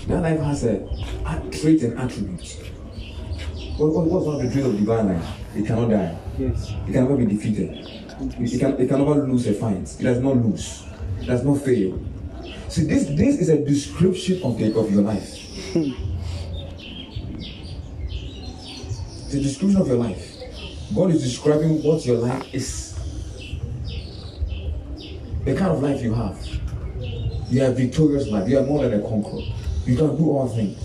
That life has a, a trait and attribute. What, what, what's one of the traits of divine life? It cannot die. Yes. It can never be defeated. It, can, it can never lose a fight. It does not lose. It does not fail. See, this this is a description of the of your life. It's a description of your life. God is describing what your life is. The kind of life you have. You have victorious life. You are more than a conqueror. You can do all things.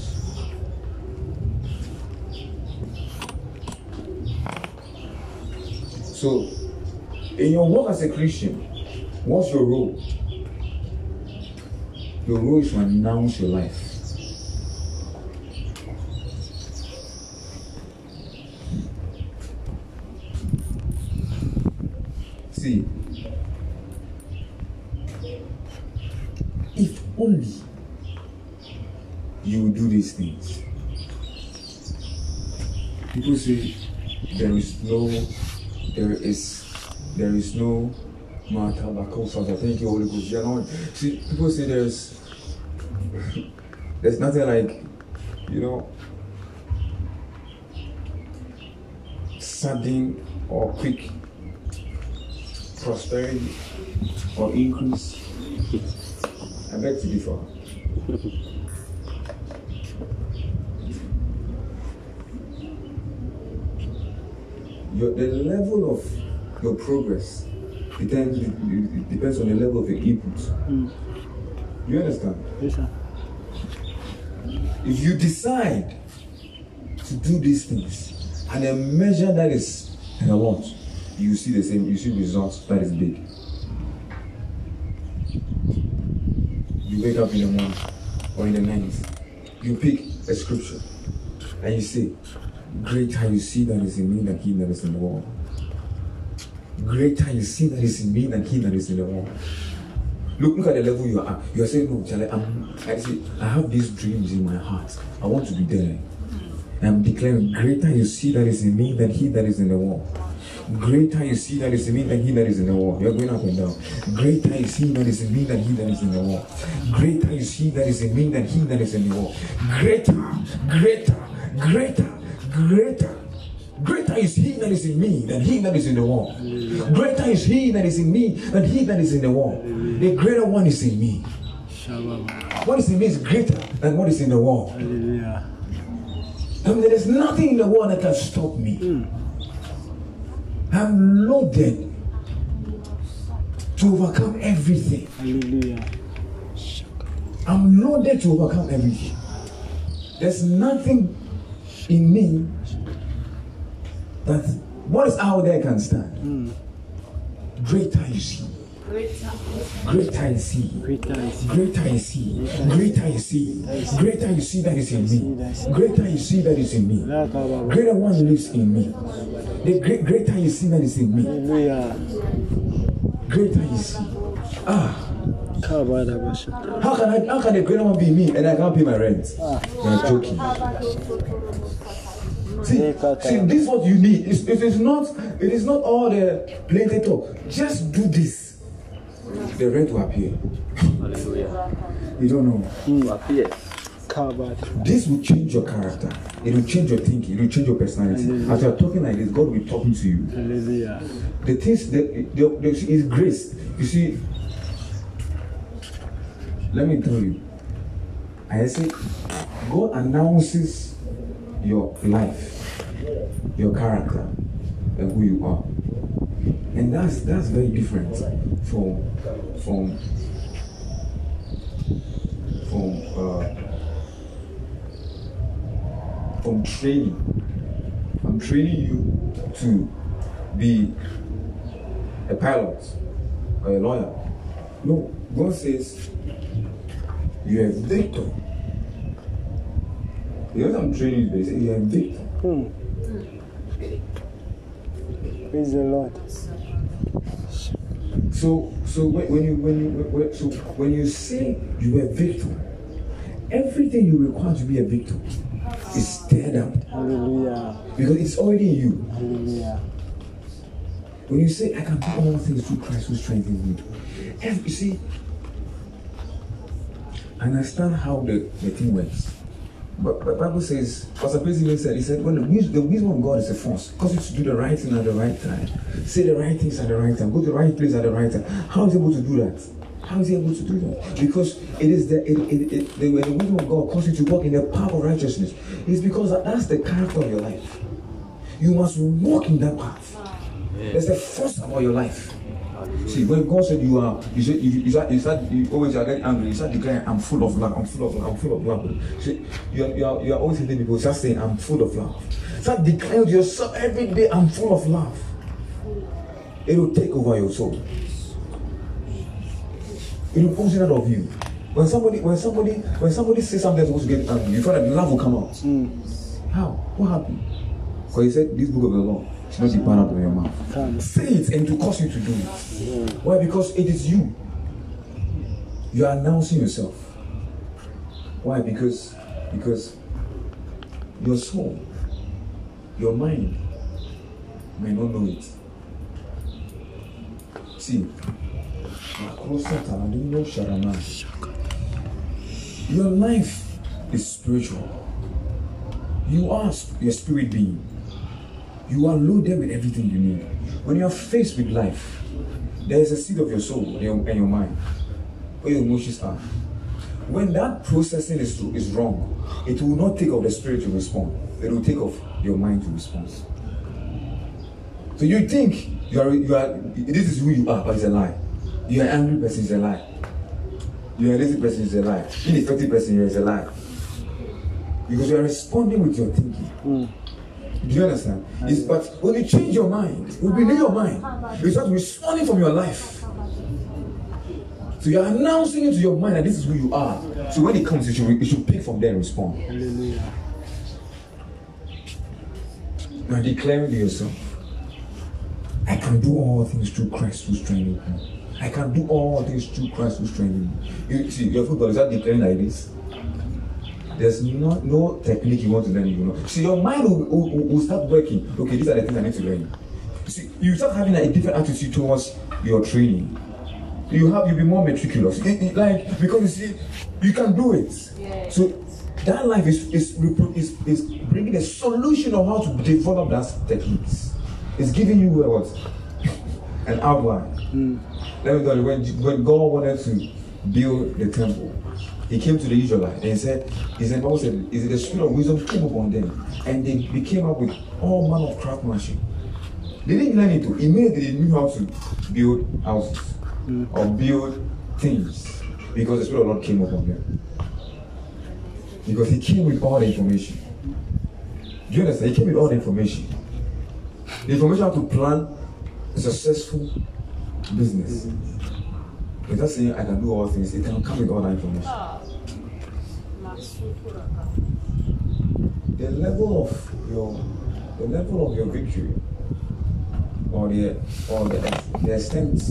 So, in your work as a Christian, what's your role? Your role is to announce your life. See, if only you do these things. People say there is no, there is, there is no matter Father. Thank you, Holy Ghost. See, people say there's, there's nothing like, you know, sudden or quick prosperity or increase. I beg to differ. Your, the level of your progress depends, depends on the level of your input. Hmm. You understand? Yes, sir. If you decide to do these things and a measure that is a lot, you see the same, you see results that is big. You wake up in the morning or in the night, you pick a scripture and you say, Greater you see that is in me than he that is in the world. Greater you see that is in me than he that is in the world. Look, at the level you are. at. You are saying, no, Charlie, I'm, I see, I have these dreams in my heart. I want to be there. I'm declaring, greater you see that is in me than he that is in the world. Greater you see that is in me than he that is in the world. You're going up and down. Greater you see that is in me than he that is in the world. Greater you see that is in me than he that is in the world. Greater, greater, greater, greater. Greater is he that is in me than he that is in the world. Greater is he that is in me than he that is in the world. The greater one is in me. What is in me is greater than what is in the world. I mean, there is nothing in the world that can stop me. I'm loaded to overcome everything. Hallelujah. I'm loaded to overcome everything. There's nothing in me that what is out there can stand. Greater is he. Greater is he. Greater is he. Greater is he. Greater is he. Greater is he that is in me. Greater is he that is in me. Greater one lives in me. The great, greater is he that is in me. Greater is he. Ah, how can I? How can the greater one be me and I can't pay my rent? You're joking. See, see, this is what you need. It's, it is not. It is not all the plenty talk. Just do this. The rent will appear. Hallelujah. You don't know. To appear. Kabad. This will change your character. It will change your thinking. It will change your personality. As you're talking like this, God will be talking to you. Hallelujah. The things that the, the, is grace. You see, let me tell you. I say, God announces your life, your character, and who you are, and that's that's very different from from from uh, from training. I'm training you to be a pilot or a lawyer. No, God says you are victor. Because I'm training you, they say you are a victor. Hmm. Praise the Lord. So, so when, you when you when, so when you say you are a victor, everything you require to be a victim is stirred up Hallelujah. because it's already in you. Hallelujah. When you say, I can do all things through Christ who strengthens me. You see, I understand how the, the thing works. But the Bible says, Pastor Chris even said, he said, when the, wis- the wisdom of God is a force, cause you to do the right thing at the right time, say the right things at the right time, go to the right place at the right time. How is he able to do that? How is he able to do that? Because it is the it, it, it, the, when the wisdom of God causes you to walk in the path of righteousness. It's because that's the character of your life. You must walk in that path. There's a force about your life. See, when God said you are, you said you, you, start, you, start, you always are getting angry. You start declaring, "I'm full of love. I'm full of love. I'm full of love." See, you are, you are, you are always hitting people. Start saying, "I'm full of love." Start declaring to yourself every day, "I'm full of love." It will take over your soul. It will oozing out of you. When somebody, when somebody, when somebody says something that's supposed to get angry, you find that love will come out. Mm. How? What happened? Because he said, "This book of the law not depart out of your mouth." Say it and to cause you to do it. Why? Because it is you. You are announcing yourself. Why? Because because your soul, your mind may not know it. See, your life is spiritual. You are your spirit being. You are loaded with everything you need. When you are faced with life, there is a seed of your soul and your, mind, where your emotions are. When that processing is, is wrong, it will not take of the spirit to respond. It will take of your mind to respond. So you think you are you are this is who you are, but it's a lie. You are an angry person, it's a lie. You are a lazy person, it's a lie. Ineffective person, it's a lie. Because you are responding with your thinking. Hmm. Do you understand? It's, but when you change your mind, you renew your mind, you start responding from your life. So you're announcing into your mind that this is who you are. So when it comes, you should, you should pick from there and respond. Hallelujah. You are declaring to yourself, I can do all things through Christ who strengthens me. I can do all things through Christ who strengthens me. You see, your football is that declaring like this. There's no, no technique you want to learn, you know. See, your mind will, will, will start working. Okay, these are the things I need to learn. See, you start having a different attitude towards your training. You have you be more meticulous. It- it- like because you see, you can do it. So that life is is, is is bringing a solution of how to develop that techniques. It's giving you a what an outline. Mm. Let me tell you, when, when God wanted to build the temple, he came to the Israelites and he said, he said, Bible said, is it the spirit of wisdom came upon them and they became up with all manner of craftsmanship. They didn't learn it. to. Immediately they knew how to build houses mm. or build things because the spirit of the Lord came upon them. Because he came with all the information. Do you understand? He came with all the information. The information how to plan a successful business. Without saying I can do all things, it can come with all that information. The level of your the level of your victory or the or the, the extent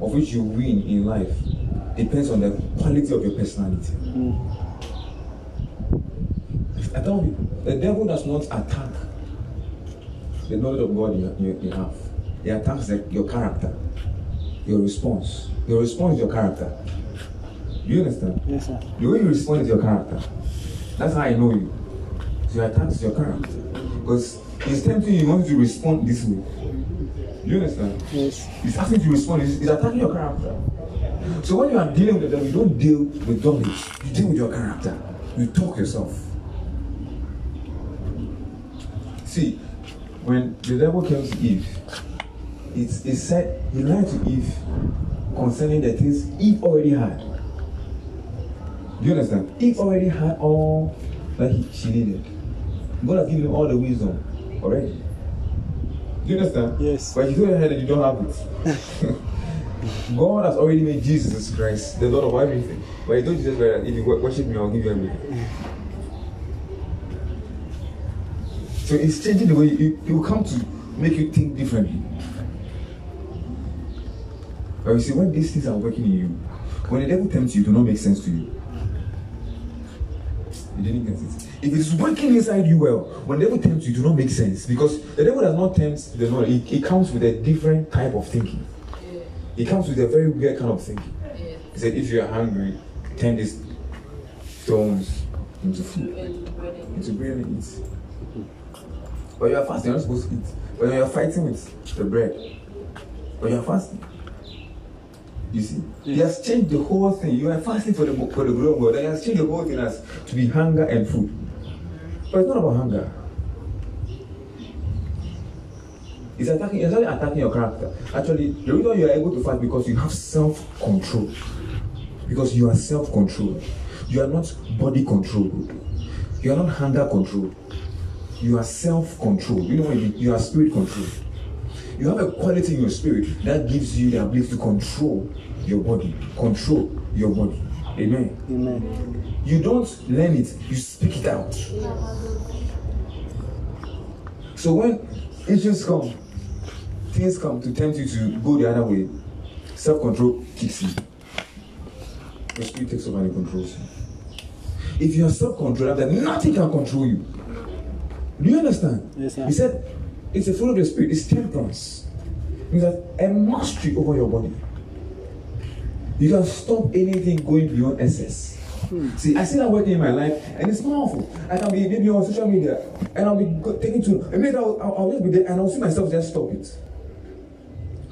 of which you win in life depends on the quality of your personality. I tell you, the devil does not attack the knowledge of God you, you, you have. He attacks the, your character, your response. Your response is your character. Do you understand? Yes, sir. The way you respond is your character. That's how I know you. So your attack is your character. Because it's tempting you, you want to respond this way. Do you understand? Yes. It's asking you to respond, it's, it's attacking your character. So when you are dealing with the devil, you don't deal with knowledge, you deal with your character. You talk yourself. See, when the devil came to Eve, it, it said he lied to Eve concerning the things Eve already had. Do you understand? Eve already had all that he, she needed. God has given him all the wisdom already. Do you understand? Yes. But you don't have it, you don't have it. God has already made Jesus Christ the Lord of everything. But you don't just that if you worship me, I'll give you everything. So it's changing the way you, will come to make you think differently. But you see, when these things are working in you, when the devil tempts you, do not make sense to you. You didn't get it. If it is working inside you well, when the devil tempts you, do not make sense because the devil does not tempt the. It, it comes with a different type of thinking. It comes with a very weird kind of thinking. He said, if you are hungry, turn these stones into food, into bread and eat. But you are fasting, you're not supposed to eat. But you are fighting with the bread. But you are fasting. You see, he has changed the whole thing. You are fasting for the for the glory of God. And he has changed the whole thing as to be hunger and food. But it's not about hunger. It's attacking. It's not attacking your character. Actually, the reason you are able to fight because you have self-control. Because you are self-controlled. You are not body controlled. You are not hunger controlled. You are self-controlled. You know mean? You are spirit controlled. You have a quality in your spirit that gives you the ability to control your body, control your body. Amen. Amen. You don't learn it, you speak it out. So when issues come, things come to tempt you to go the other way, self control kicks in. Your spirit takes over and controls you. If you are self controlled, then nothing can control you. Do you understand? Yes, sir. He said, it's a fruit of the spirit, it's temperance. It means that a mastery over your body. You can stop anything going beyond excess. Hmm. See, I see that working in my life, and it's powerful. I can be maybe on social media, and I'll be taking to, and maybe I'll, I'll, I'll just be there, and I'll see myself just stop it.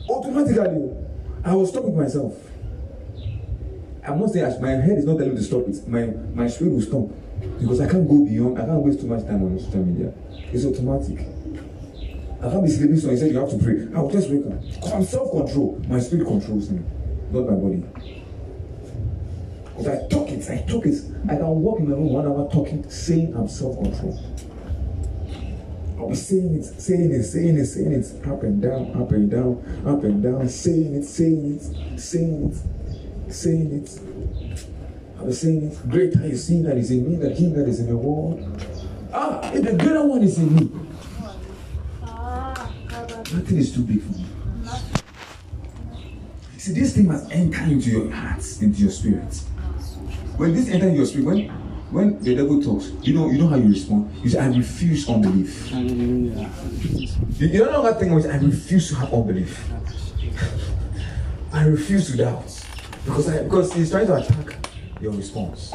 Automatically, I will stop it myself. I must say, as my head is not telling me to stop it, my, my spirit will stop. Because I can't go beyond, I can't waste too much time on social media. It's automatic. I can't be sleeping, so he said you have to pray. I will just wake up. Because I'm self control. My spirit controls me, not my body. Because I talk it, I talk it. I can walk in my room one hour talking, saying I'm self control. I'll be saying it, saying it, saying it, saying it, up and down, up and down, up and down, saying it, saying it, saying it, saying it. I'll be saying it. Greater is he that is in me than he that is in the world. Ah, if the greater one is in me, nothing is too big for me. See, this thing must enter into your hearts, into your spirit. When this enters your spirit, when when the devil talks, you know, you know how you respond. You say, "I refuse unbelief." You, you know that thing which I refuse to have unbelief. I refuse to doubt because I, because he's trying to attack your response.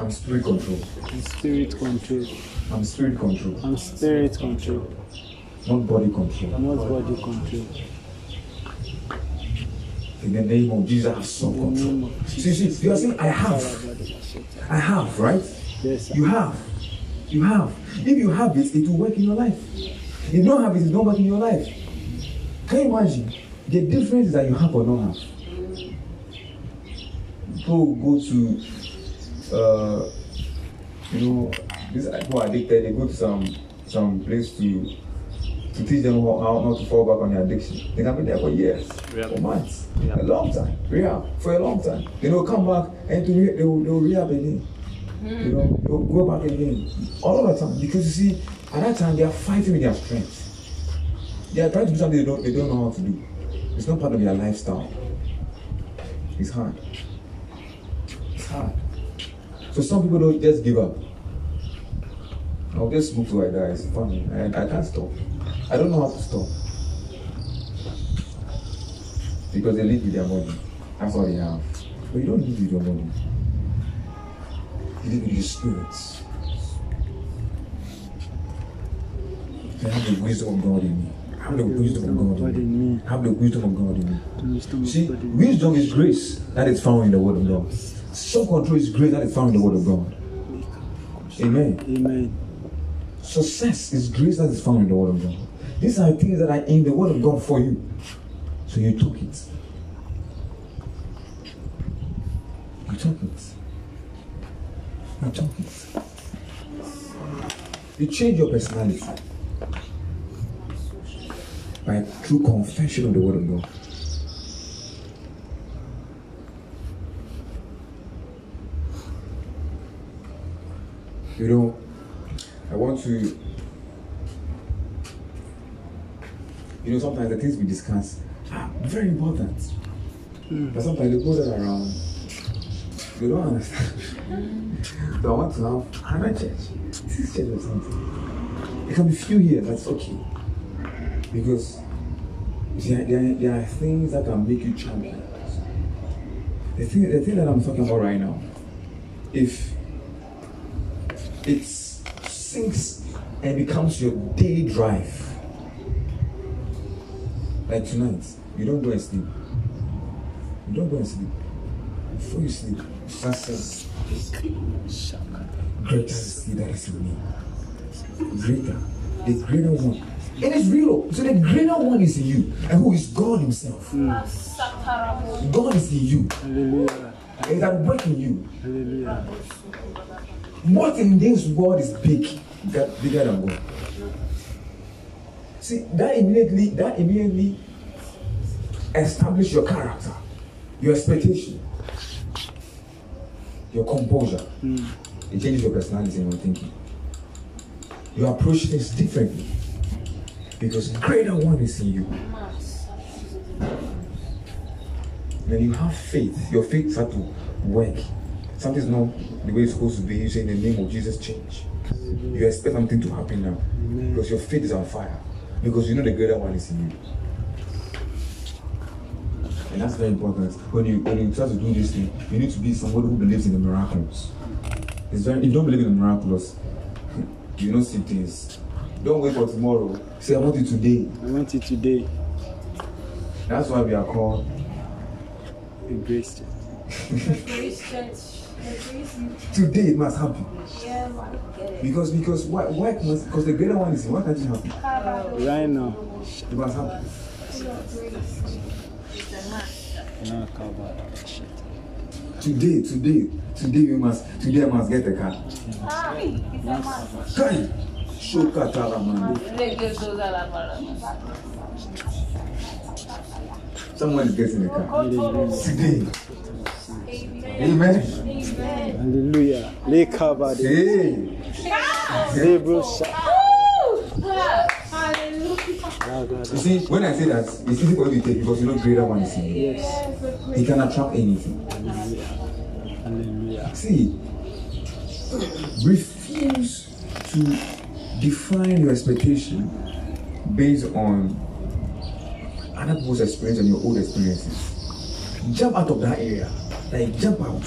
I'm spirit control. I'm spirit control. I'm spirit control, I'm spirit control. not body control. Not body control. In the name of Jesus, I have some In the name control. See, see, you are saying I have. I have, right? Yes, sir. You have. You have. If you have it, it will work in your life. If you don't have it, it will not work in your life. Can you imagine? The difference that you have or don't have. People go to, uh, you know, these people are addicted. They go to some some place to to teach them how, how not to fall back on their addiction. They can be there for years, for months, a long time, rehab for a long time. They will come back and to re- they will, they will rehab again. You know, they'll go back again all the time because you see, at that time they are fighting with their strength. They are trying to do something they don't they don't know how to do. It's not part of their lifestyle. It's hard. It's hard. So some people don't just give up. I'll just smoke till I die. It's funny. I, I can't stop. I don't know how to stop. Because they live with their money. That's all they have. But you don't live with your money. You live with your spirits. I have the wisdom of God in me. I have the wisdom of God in me. I have the wisdom of God in me. The wisdom of See, God in me. wisdom is grace that is found in the Word of God. Self control is grace that is found in the Word of God. Amen. Amen. Success is grace that is found in the Word of God. These are things that are in the Word of God for you. So you took it. You took it. You took it. You change your personality by true confession of the Word of God. You know, I want to, you know, sometimes the things we discuss are very important. Hmm. But sometimes the people that are around, they don't understand. so I want to have another church, this church or something. There can be few here, that's okay. Because see, there, there are things that can make you champion. The thing, the thing that I'm talking about right now, if it sinks and becomes your daily drive. Like tonight, you don't go and sleep. You don't go and sleep. Before you sleep, you start Greater is he that is in me. Greater. The greater one. And it's real. So the greater one is in you. And who is God Himself? God is in you. Hallelujah. And at work in you. Hallelujah. What in this world is big, that bigger than God? See, that immediately, that immediately establish your character, your expectation, your composure. Hmm. It changes your personality and your thinking. You approach things differently because greater one is in you. When you have faith, your faith start to work. Something's not the way it's supposed to be. You say in the name of Jesus, change. You expect something to happen now because your faith is on fire. Because you know the greater one is in you. And that's very important. When you when you try to do this thing, you need to be somebody who believes in the miracles. It's very if you don't believe in the miracles, you don't see things. Don't wait for tomorrow. Say, I want it today. I want it today. That's why we are called A grace. Grace Church. The today it must happen. Because because why why must because the greater one is why can't it happen? Right now. It must happen. Now, cover. Shit. Today, today, today we must today I must get a car. It's a man. Kai! Shokatara. Someone is getting a car. Today. Amen. Hallelujah. Lay cover. Hey. Lay bro. Sha- Hallelujah. You see, when I say that, it's easy for you to take because you know greater one is in you. Yes. He can attract anything. Hallelujah. See, refuse to define your expectation based on other people's experience and your own experiences. Jump out of that area. Like jump out.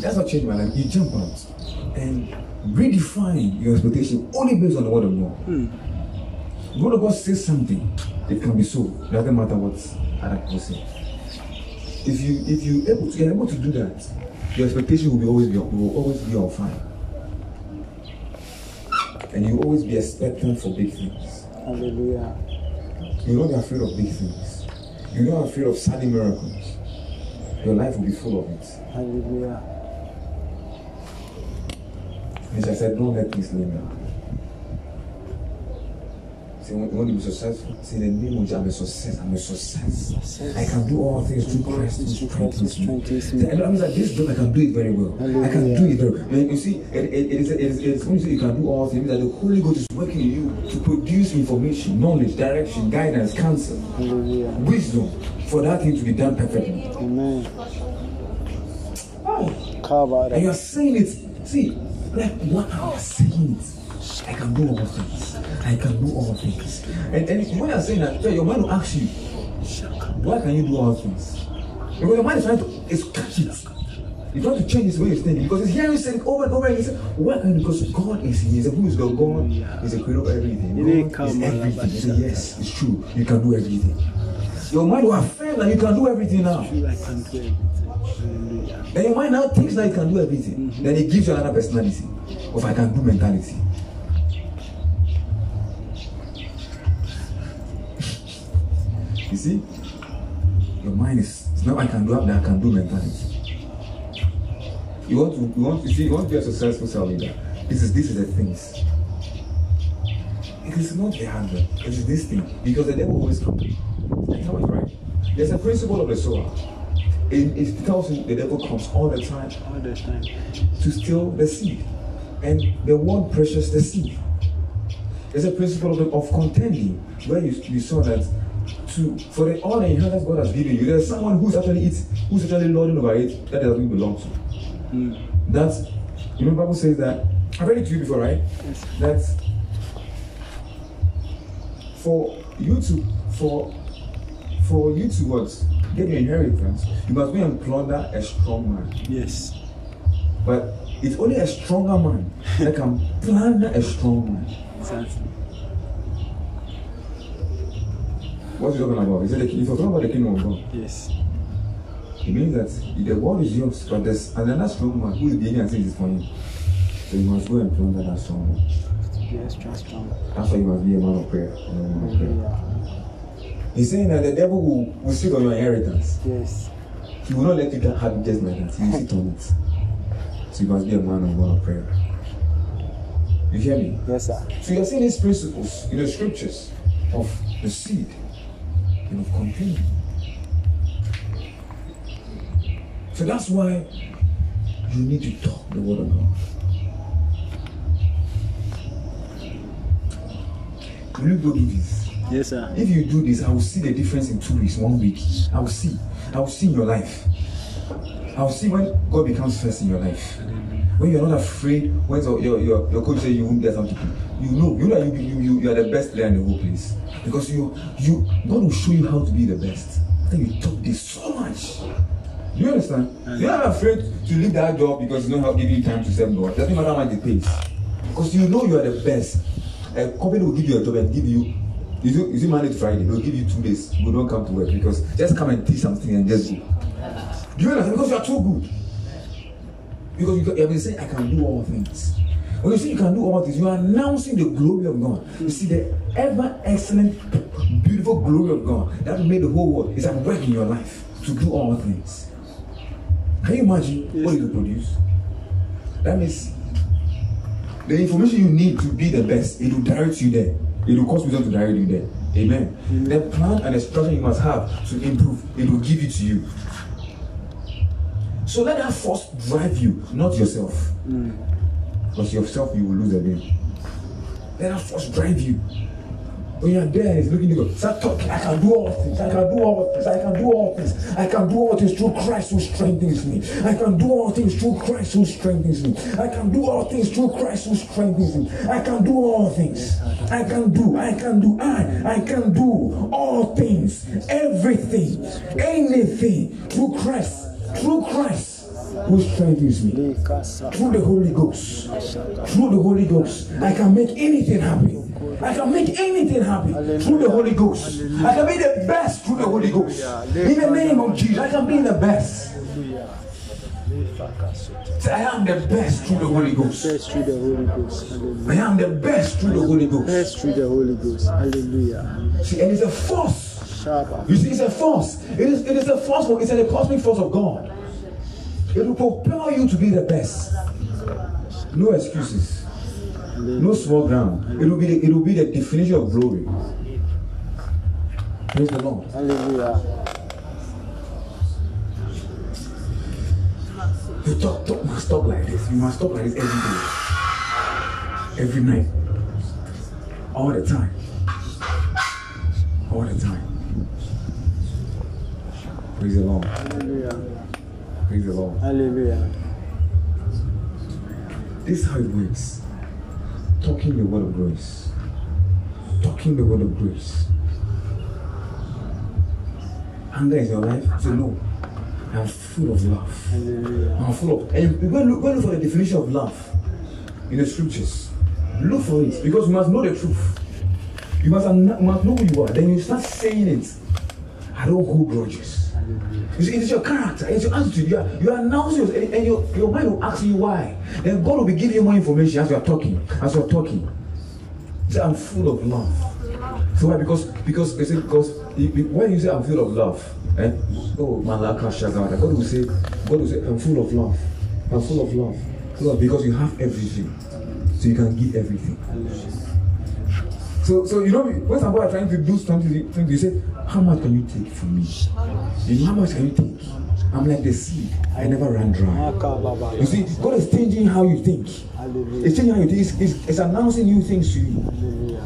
That's what changed my life. You jump out and redefine your expectation only based on the word of God. The word of God says something, it can be so. It Doesn't matter what other people say. If you if you able to, you're able to do that, your expectation will be always be will always be on fire. And you always be expectant for big things. Hallelujah. You will not be afraid of big things. You're not afraid of sudden miracles. Your life will be full of it. Hallelujah. And I said, don't let things linger. See, when, when you be successful, in the name of Jesus, I'm a success. I'm a success. I can do all things through Christ who strengthens me. Strengthens See. And that means that this job, I can do it very well. I can do it very well. You see, it, it, it, is, it, is, it is when you say you can do all things, that the Holy Ghost is working in you to produce information, knowledge, direction, guidance, counsel, Hallelujah. wisdom for that thing to be done perfectly. Amen. And you're saying it. See, like what I saying it? I can do all things. I can do all things. And, and when you're saying that, your mind will ask you, why can you do all things? Because your mind is trying to is catch it. You trying to change his way of thinking because he's hearing you saying over and over and he said, Why? Because God is here. he said, Who is God? God is the creator of everything. God is everything. He said, Yes, it's true. You can do everything. Your mind will affirm that you can do everything now. I can do everything. Then your mind now thinks that you can do everything. Then it gives you another personality of I can do mentality. You see? Your mind is it's not I can do that, I can do mentality. You want to you want to see you want to be a successful cell leader. This is this is the things. It is not the handle, it is this thing. Because the devil always comes. I tell you right. There's a principle of the sower. It, it tells you the devil comes all the time All the time. to steal the seed. And the word precious the seed. There's a principle of, of contending where you, you saw that to for the all the inheritance God has given you, there's someone who's actually it, who's actually lording over it that doesn't belong to. Hmm. That's you know Bible says that I've read it to you before, right? Yes. That for you to for for you to what get your inheritance, you must go and plunder a strong man. Yes. But it's only a stronger man that can plunder a strong man. Exactly. What you talking about? He said, if you're talking about the kingdom of God, Yes. it means that the world is yours, but there's another strong man who is behaving as if it's for him. So you must go and plunder that strong man. Be extra strong. That's why you must be a man of prayer. a woman of prayer. Hallelujah. He's saying that the devil will, will sit on your inheritance. Yes. He will not let you have it just like that. He will sit on it. So you must be a man of God of prayer. You hear me? Yes, sir. So you're seeing these principles in the scriptures of the seed and of containing. So that's why you need to talk the word of God. Will you go do this? Yes, sir. If you do this, I will see the difference in two weeks, one week. I will see. I will see in your life. I will see when God becomes first in your life. When you're not afraid, when your, your, your, your coach says you won't get something, you know, you know you, you, you, you are the best player in the whole place. Because you, you, God will show you how to be the best. Then you talk this so much. Do you understand? You're not afraid to leave that job because you know how give you time to serve God. Doesn't matter how much it pays. Because you know you are the best. A company will give you a job and give you you do, you do Monday to Friday, they'll give you two days. You don't come to work because just come and teach something and just go. Do you understand? Because you are too good. Because you, you have been saying, I can do all things. When you say you can do all things, you are announcing the glory of God. You see, the ever excellent, beautiful glory of God that made the whole world is at work in your life to do all things. Can you imagine what it will produce? That means the information you need to be the best, it will direct you there. It will cause wisdom to direct you there. Amen. The plan and the structure you must have to improve, it will give it to you. So let that force drive you, not yourself. Because yourself you will lose again. Let that force drive you. When you're there, it's looking you. Start talking. I can do all things. I can do all things. I can do all things. I can do all things through Christ who strengthens me. I can do all things through Christ who strengthens me. I can do all things through Christ who strengthens me. I can do all things. I can do. I can do. I. I can do all things. Everything. Anything through Christ. Through Christ who strengthens me through the Holy Ghost. Through the Holy Ghost, I can make anything happen. I can make anything happen through the Holy Ghost. I can be the best through the Holy Ghost. In the name of Jesus, I can be the best. I am the best through the Holy Ghost. Best through the Holy Ghost. I am the best through the Holy Ghost. Best through the Holy Ghost. Hallelujah. See, and it's a force. You see, it's a force. It is, it is a force. It's a cosmic force of God. It will propel you to be the best. No excuses. No small ground. It will be the, it will be the definition of glory. Praise the Lord. Hallelujah. You talk, talk must talk like this. You must talk like this every day. Every night. All the time. All the time. Praise the Lord. Hallelujah. Praise the Lord. Hallelujah. This is how it works. Talking the word of grace. Talking the word of grace. Anger is your life? Say no. I'm full of love. Hallelujah. I'm full of. And you go look, go look for the definition of love in the scriptures. Look for it because you must know the truth. You must, you must know who you are. Then you start saying it. I don't hold grudges. You see, it's your character, it's your attitude. You are, you are announcing, and, and your, your mind will ask you why. Then God will be giving you more information as you are talking. As you are talking. Say, I'm full of love. So why? Because because they say because when you say I'm full of love, eh? Oh Malaka Shagada, God will say, God will say, I'm full of love. I'm full of love. Full of- because you have everything. So you can give everything. So, so you know, when somebody are trying to do something, you say, How much can you take from me? You how much can you take? I'm like the sea. I never run dry. You see, God is changing how you think. It's changing how you think. It's, it's, it's announcing new things to you.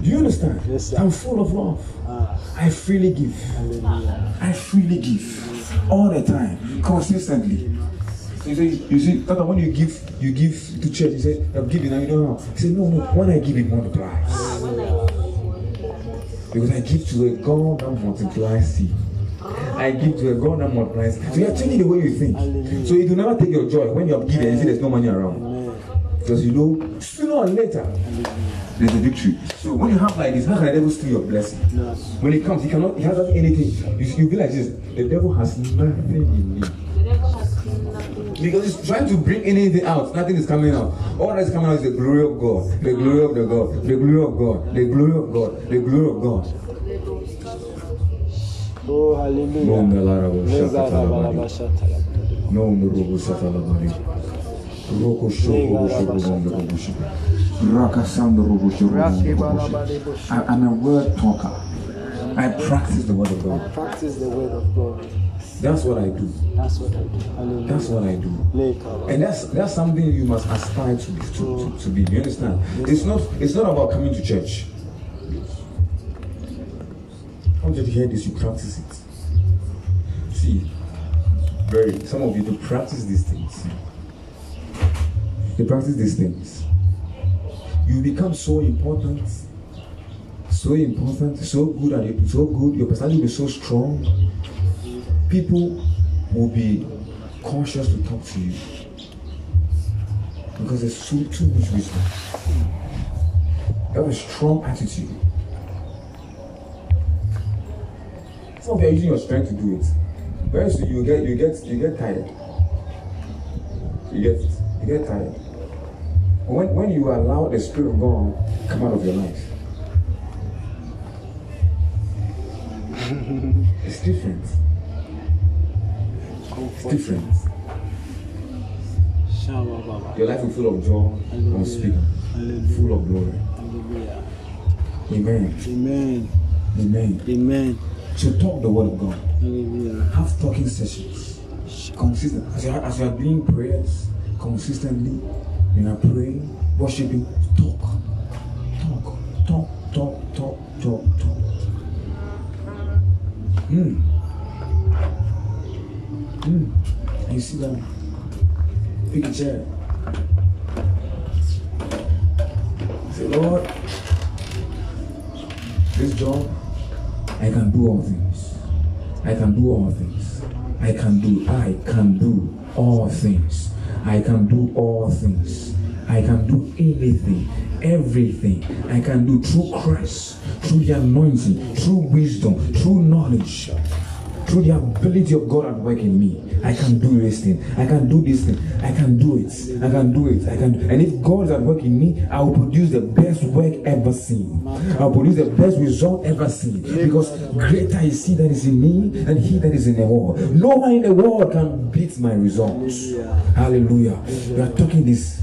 Do you understand? Yes. I'm full of love. Ah, I freely give. hallelujah. I freely give. All the time. Consistently. You see, you see, Tata, when you give, you give to church, you say, I'm giving, and you don't know. He say, no, no, when I give, it multiplies. Because I give to a God that multiplies seed. I give to a God that multiplies. So you're changing the way you think. So it will never take your joy when you have given and see there's no money around. Because you know, sooner or later, there's a victory. So when you have like this, how can the devil steal your blessing? When it comes, he cannot, he has anything. You, you be like this, the devil has nothing in me. Because he's trying to bring anything out, nothing is coming out. All that is coming out is the glory of God, the glory of the God, the glory of God, the glory of God, the glory of God. Oh, hallelujah. No, no, Lara, shaka, Nezarabalaba talabari. shatalabala. No, no, robo, satalabari. Roko, shoko, shoko, shoko. Raka, sando, robo, shoko, bondo, robo, shoko. I- I'm a word talker. I practice the word of God. Practice the word of God. That's what I do. That's what I do. Hallelujah. That's what I do. And that's that's something you must aspire to be to, to, mm. to be. You understand? It's not it's not about coming to church. I want you to hear this, you practice it. See, very some of you to practice these things. You practice these things. You become so important, so important, so good at it, so good, your personality will be so strong. People will be cautious to talk to you because there's too, too much wisdom. Have a strong attitude. Some of you are using your strength to do it. Very you get you get you get tired. You get you get tired. When, when you allow the spirit of God come out of your life, it's different. It's different. Your life will be full of joy, unspeakable, Hallelujah. full of glory. Hallelujah. Amen. Amen. Amen. Amen. So talk the word of God. Hallelujah. Have talking sessions. Consistent. As you are, as you are doing prayers consistently, you are praying, worshiping, talk. Talk. Talk. Talk. Talk. talk, talk. Hmm. And you sit down. Pick a chair. Say, Lord, this job, I can do all things. I can do all things. I can do, I can do all things. I can do all things. I can do anything, everything. I can do through Christ, through the anointing, through wisdom, through knowledge, through the ability of God at work in me. I can do this thing. I can do this thing. I can do it. I can do it. I can. Do. And if God is at work in me, I will produce the best work ever seen. I will produce the best result ever seen. Because greater is He that is in me than He that is in the world. No one in the world can beat my results. Hallelujah. We are talking this.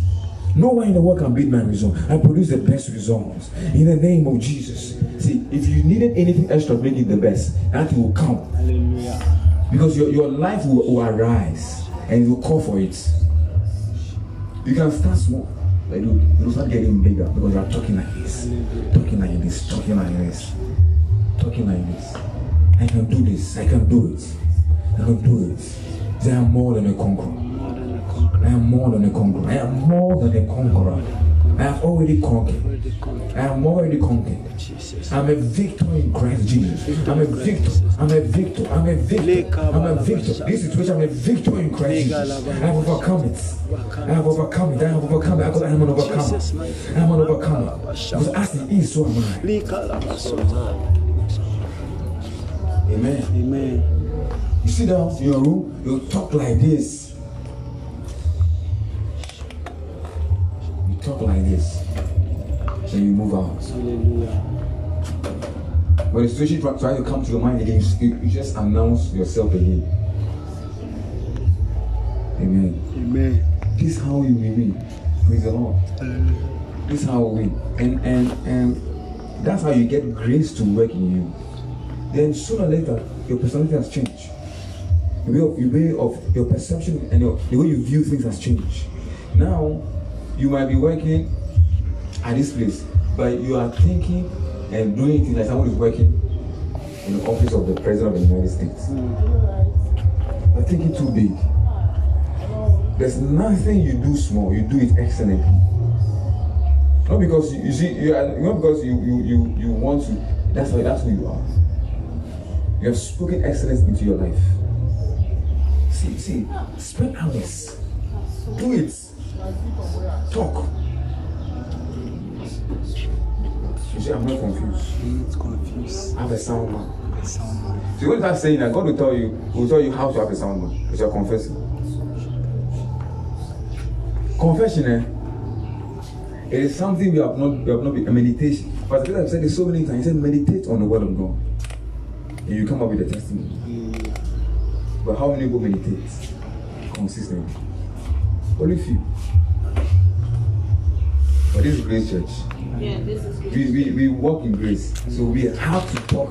No one in the world can beat my result. I produce the best results in the name of Jesus. See, if you needed anything extra to make it the best, that will come Hallelujah. because your, your life will, will arise and you will call for it. You can start small, but it will, start getting bigger because you are talking like this, talking like this, talking like this, talking like this. I can do this, I can do it, I can do it. Say, are more than a conqueror. Conqueror. I am more than a conqueror. I am more than a conqueror. I have already conquered. I am already conquered. I'm a victor in Christ Jesus. I'm a victor. I'm a victor. I'm a victor. I'm a victor. This situation, I'm a victor in Christ Jesus. I have overcome it. I have overcome it. I have overcome it. I am an overcomer. I am an overcomer. Because as He is, so am I. Amen. Amen. You sit down in your room, you talk like this. Talk like this. Then you move out. Hallelujah. When the situation try to come to your mind again, you, you just announce yourself again. Amen. Amen. This is how you will win. Praise the Lord. Hallelujah. This is how we win. And and and that's how you get grace to work in you. Then sooner or later, your personality has changed. The way of, the way of your perception and your, the way you view things has changed. Now, you might be working at this place, but you are thinking and doing things like someone is working in the office of the President of the United States. You're thinking too big. There's nothing you do small, you do it excellently. Not because you, you see, you are, not because you, you, you, you want to, that's why that's who you are. You have spoken excellence into your life. See, see, spend hours. Do it. Talk. You see, I'm not confused. Confused. Have a sound man. I sound man. So when that's saying that God will tell you, will tell you how to have a sound man. Because you're confessing. Confession, eh? It is something we have not we have not been a meditation. But I've said it so many times. He said, meditate on the word of God. And you come up with a testimony. But how many go meditate consistently? Only few. But this is Grace Church. Yeah, this is good. We, we, we walk in grace. So we have to talk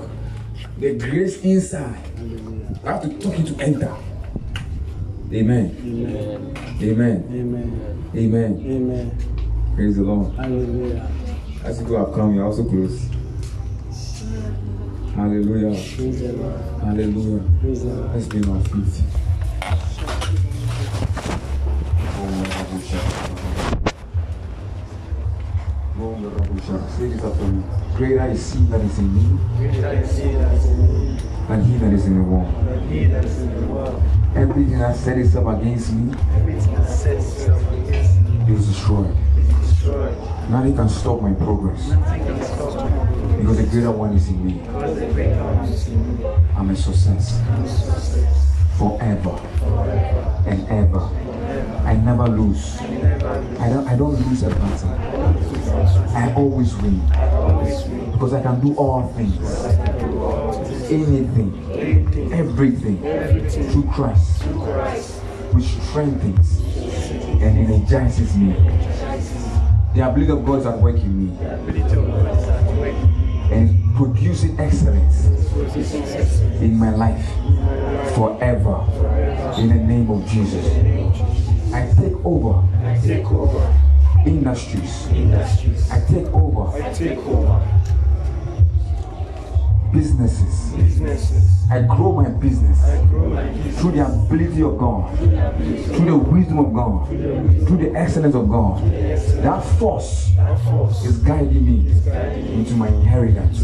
the grace inside. Hallelujah. I have to talk it to enter. Amen. Amen. Amen. Amen. Amen. Amen. Praise the Lord. Hallelujah. As people have come, you are also close. Hallelujah. Praise the Lord. Hallelujah. Praise the Lord. Let's be on our feet. This after me. Greater is he that is in me than he that is in the world. Everything that set itself against me is destroyed. Nothing can stop my progress because the greater one is in me. I'm a success forever and ever. I never lose. I don't, I don't lose a battle. I always win because I can do all things, anything, everything through Christ, which strengthens and energizes me. The ability of God is at work in me and producing excellence in my life forever in the name of Jesus. I take over I take over. industries. Industries. I take over. I take over businesses. I grow my business through the ability of God, through the wisdom of God, through the excellence of God. That force is guiding me into my inheritance,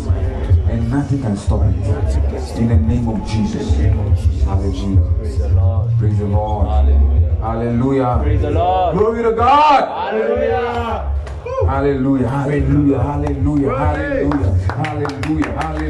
and nothing can stop it. In the name of Jesus. Hallelujah. Praise the Lord. Praise the Lord. Hallelujah. Hallelujah. Praise the Lord. Glory to God. Hallelujah. Hallelujah. Hallelujah. Hallelujah. Hallelujah. Hallelujah. Hallelujah.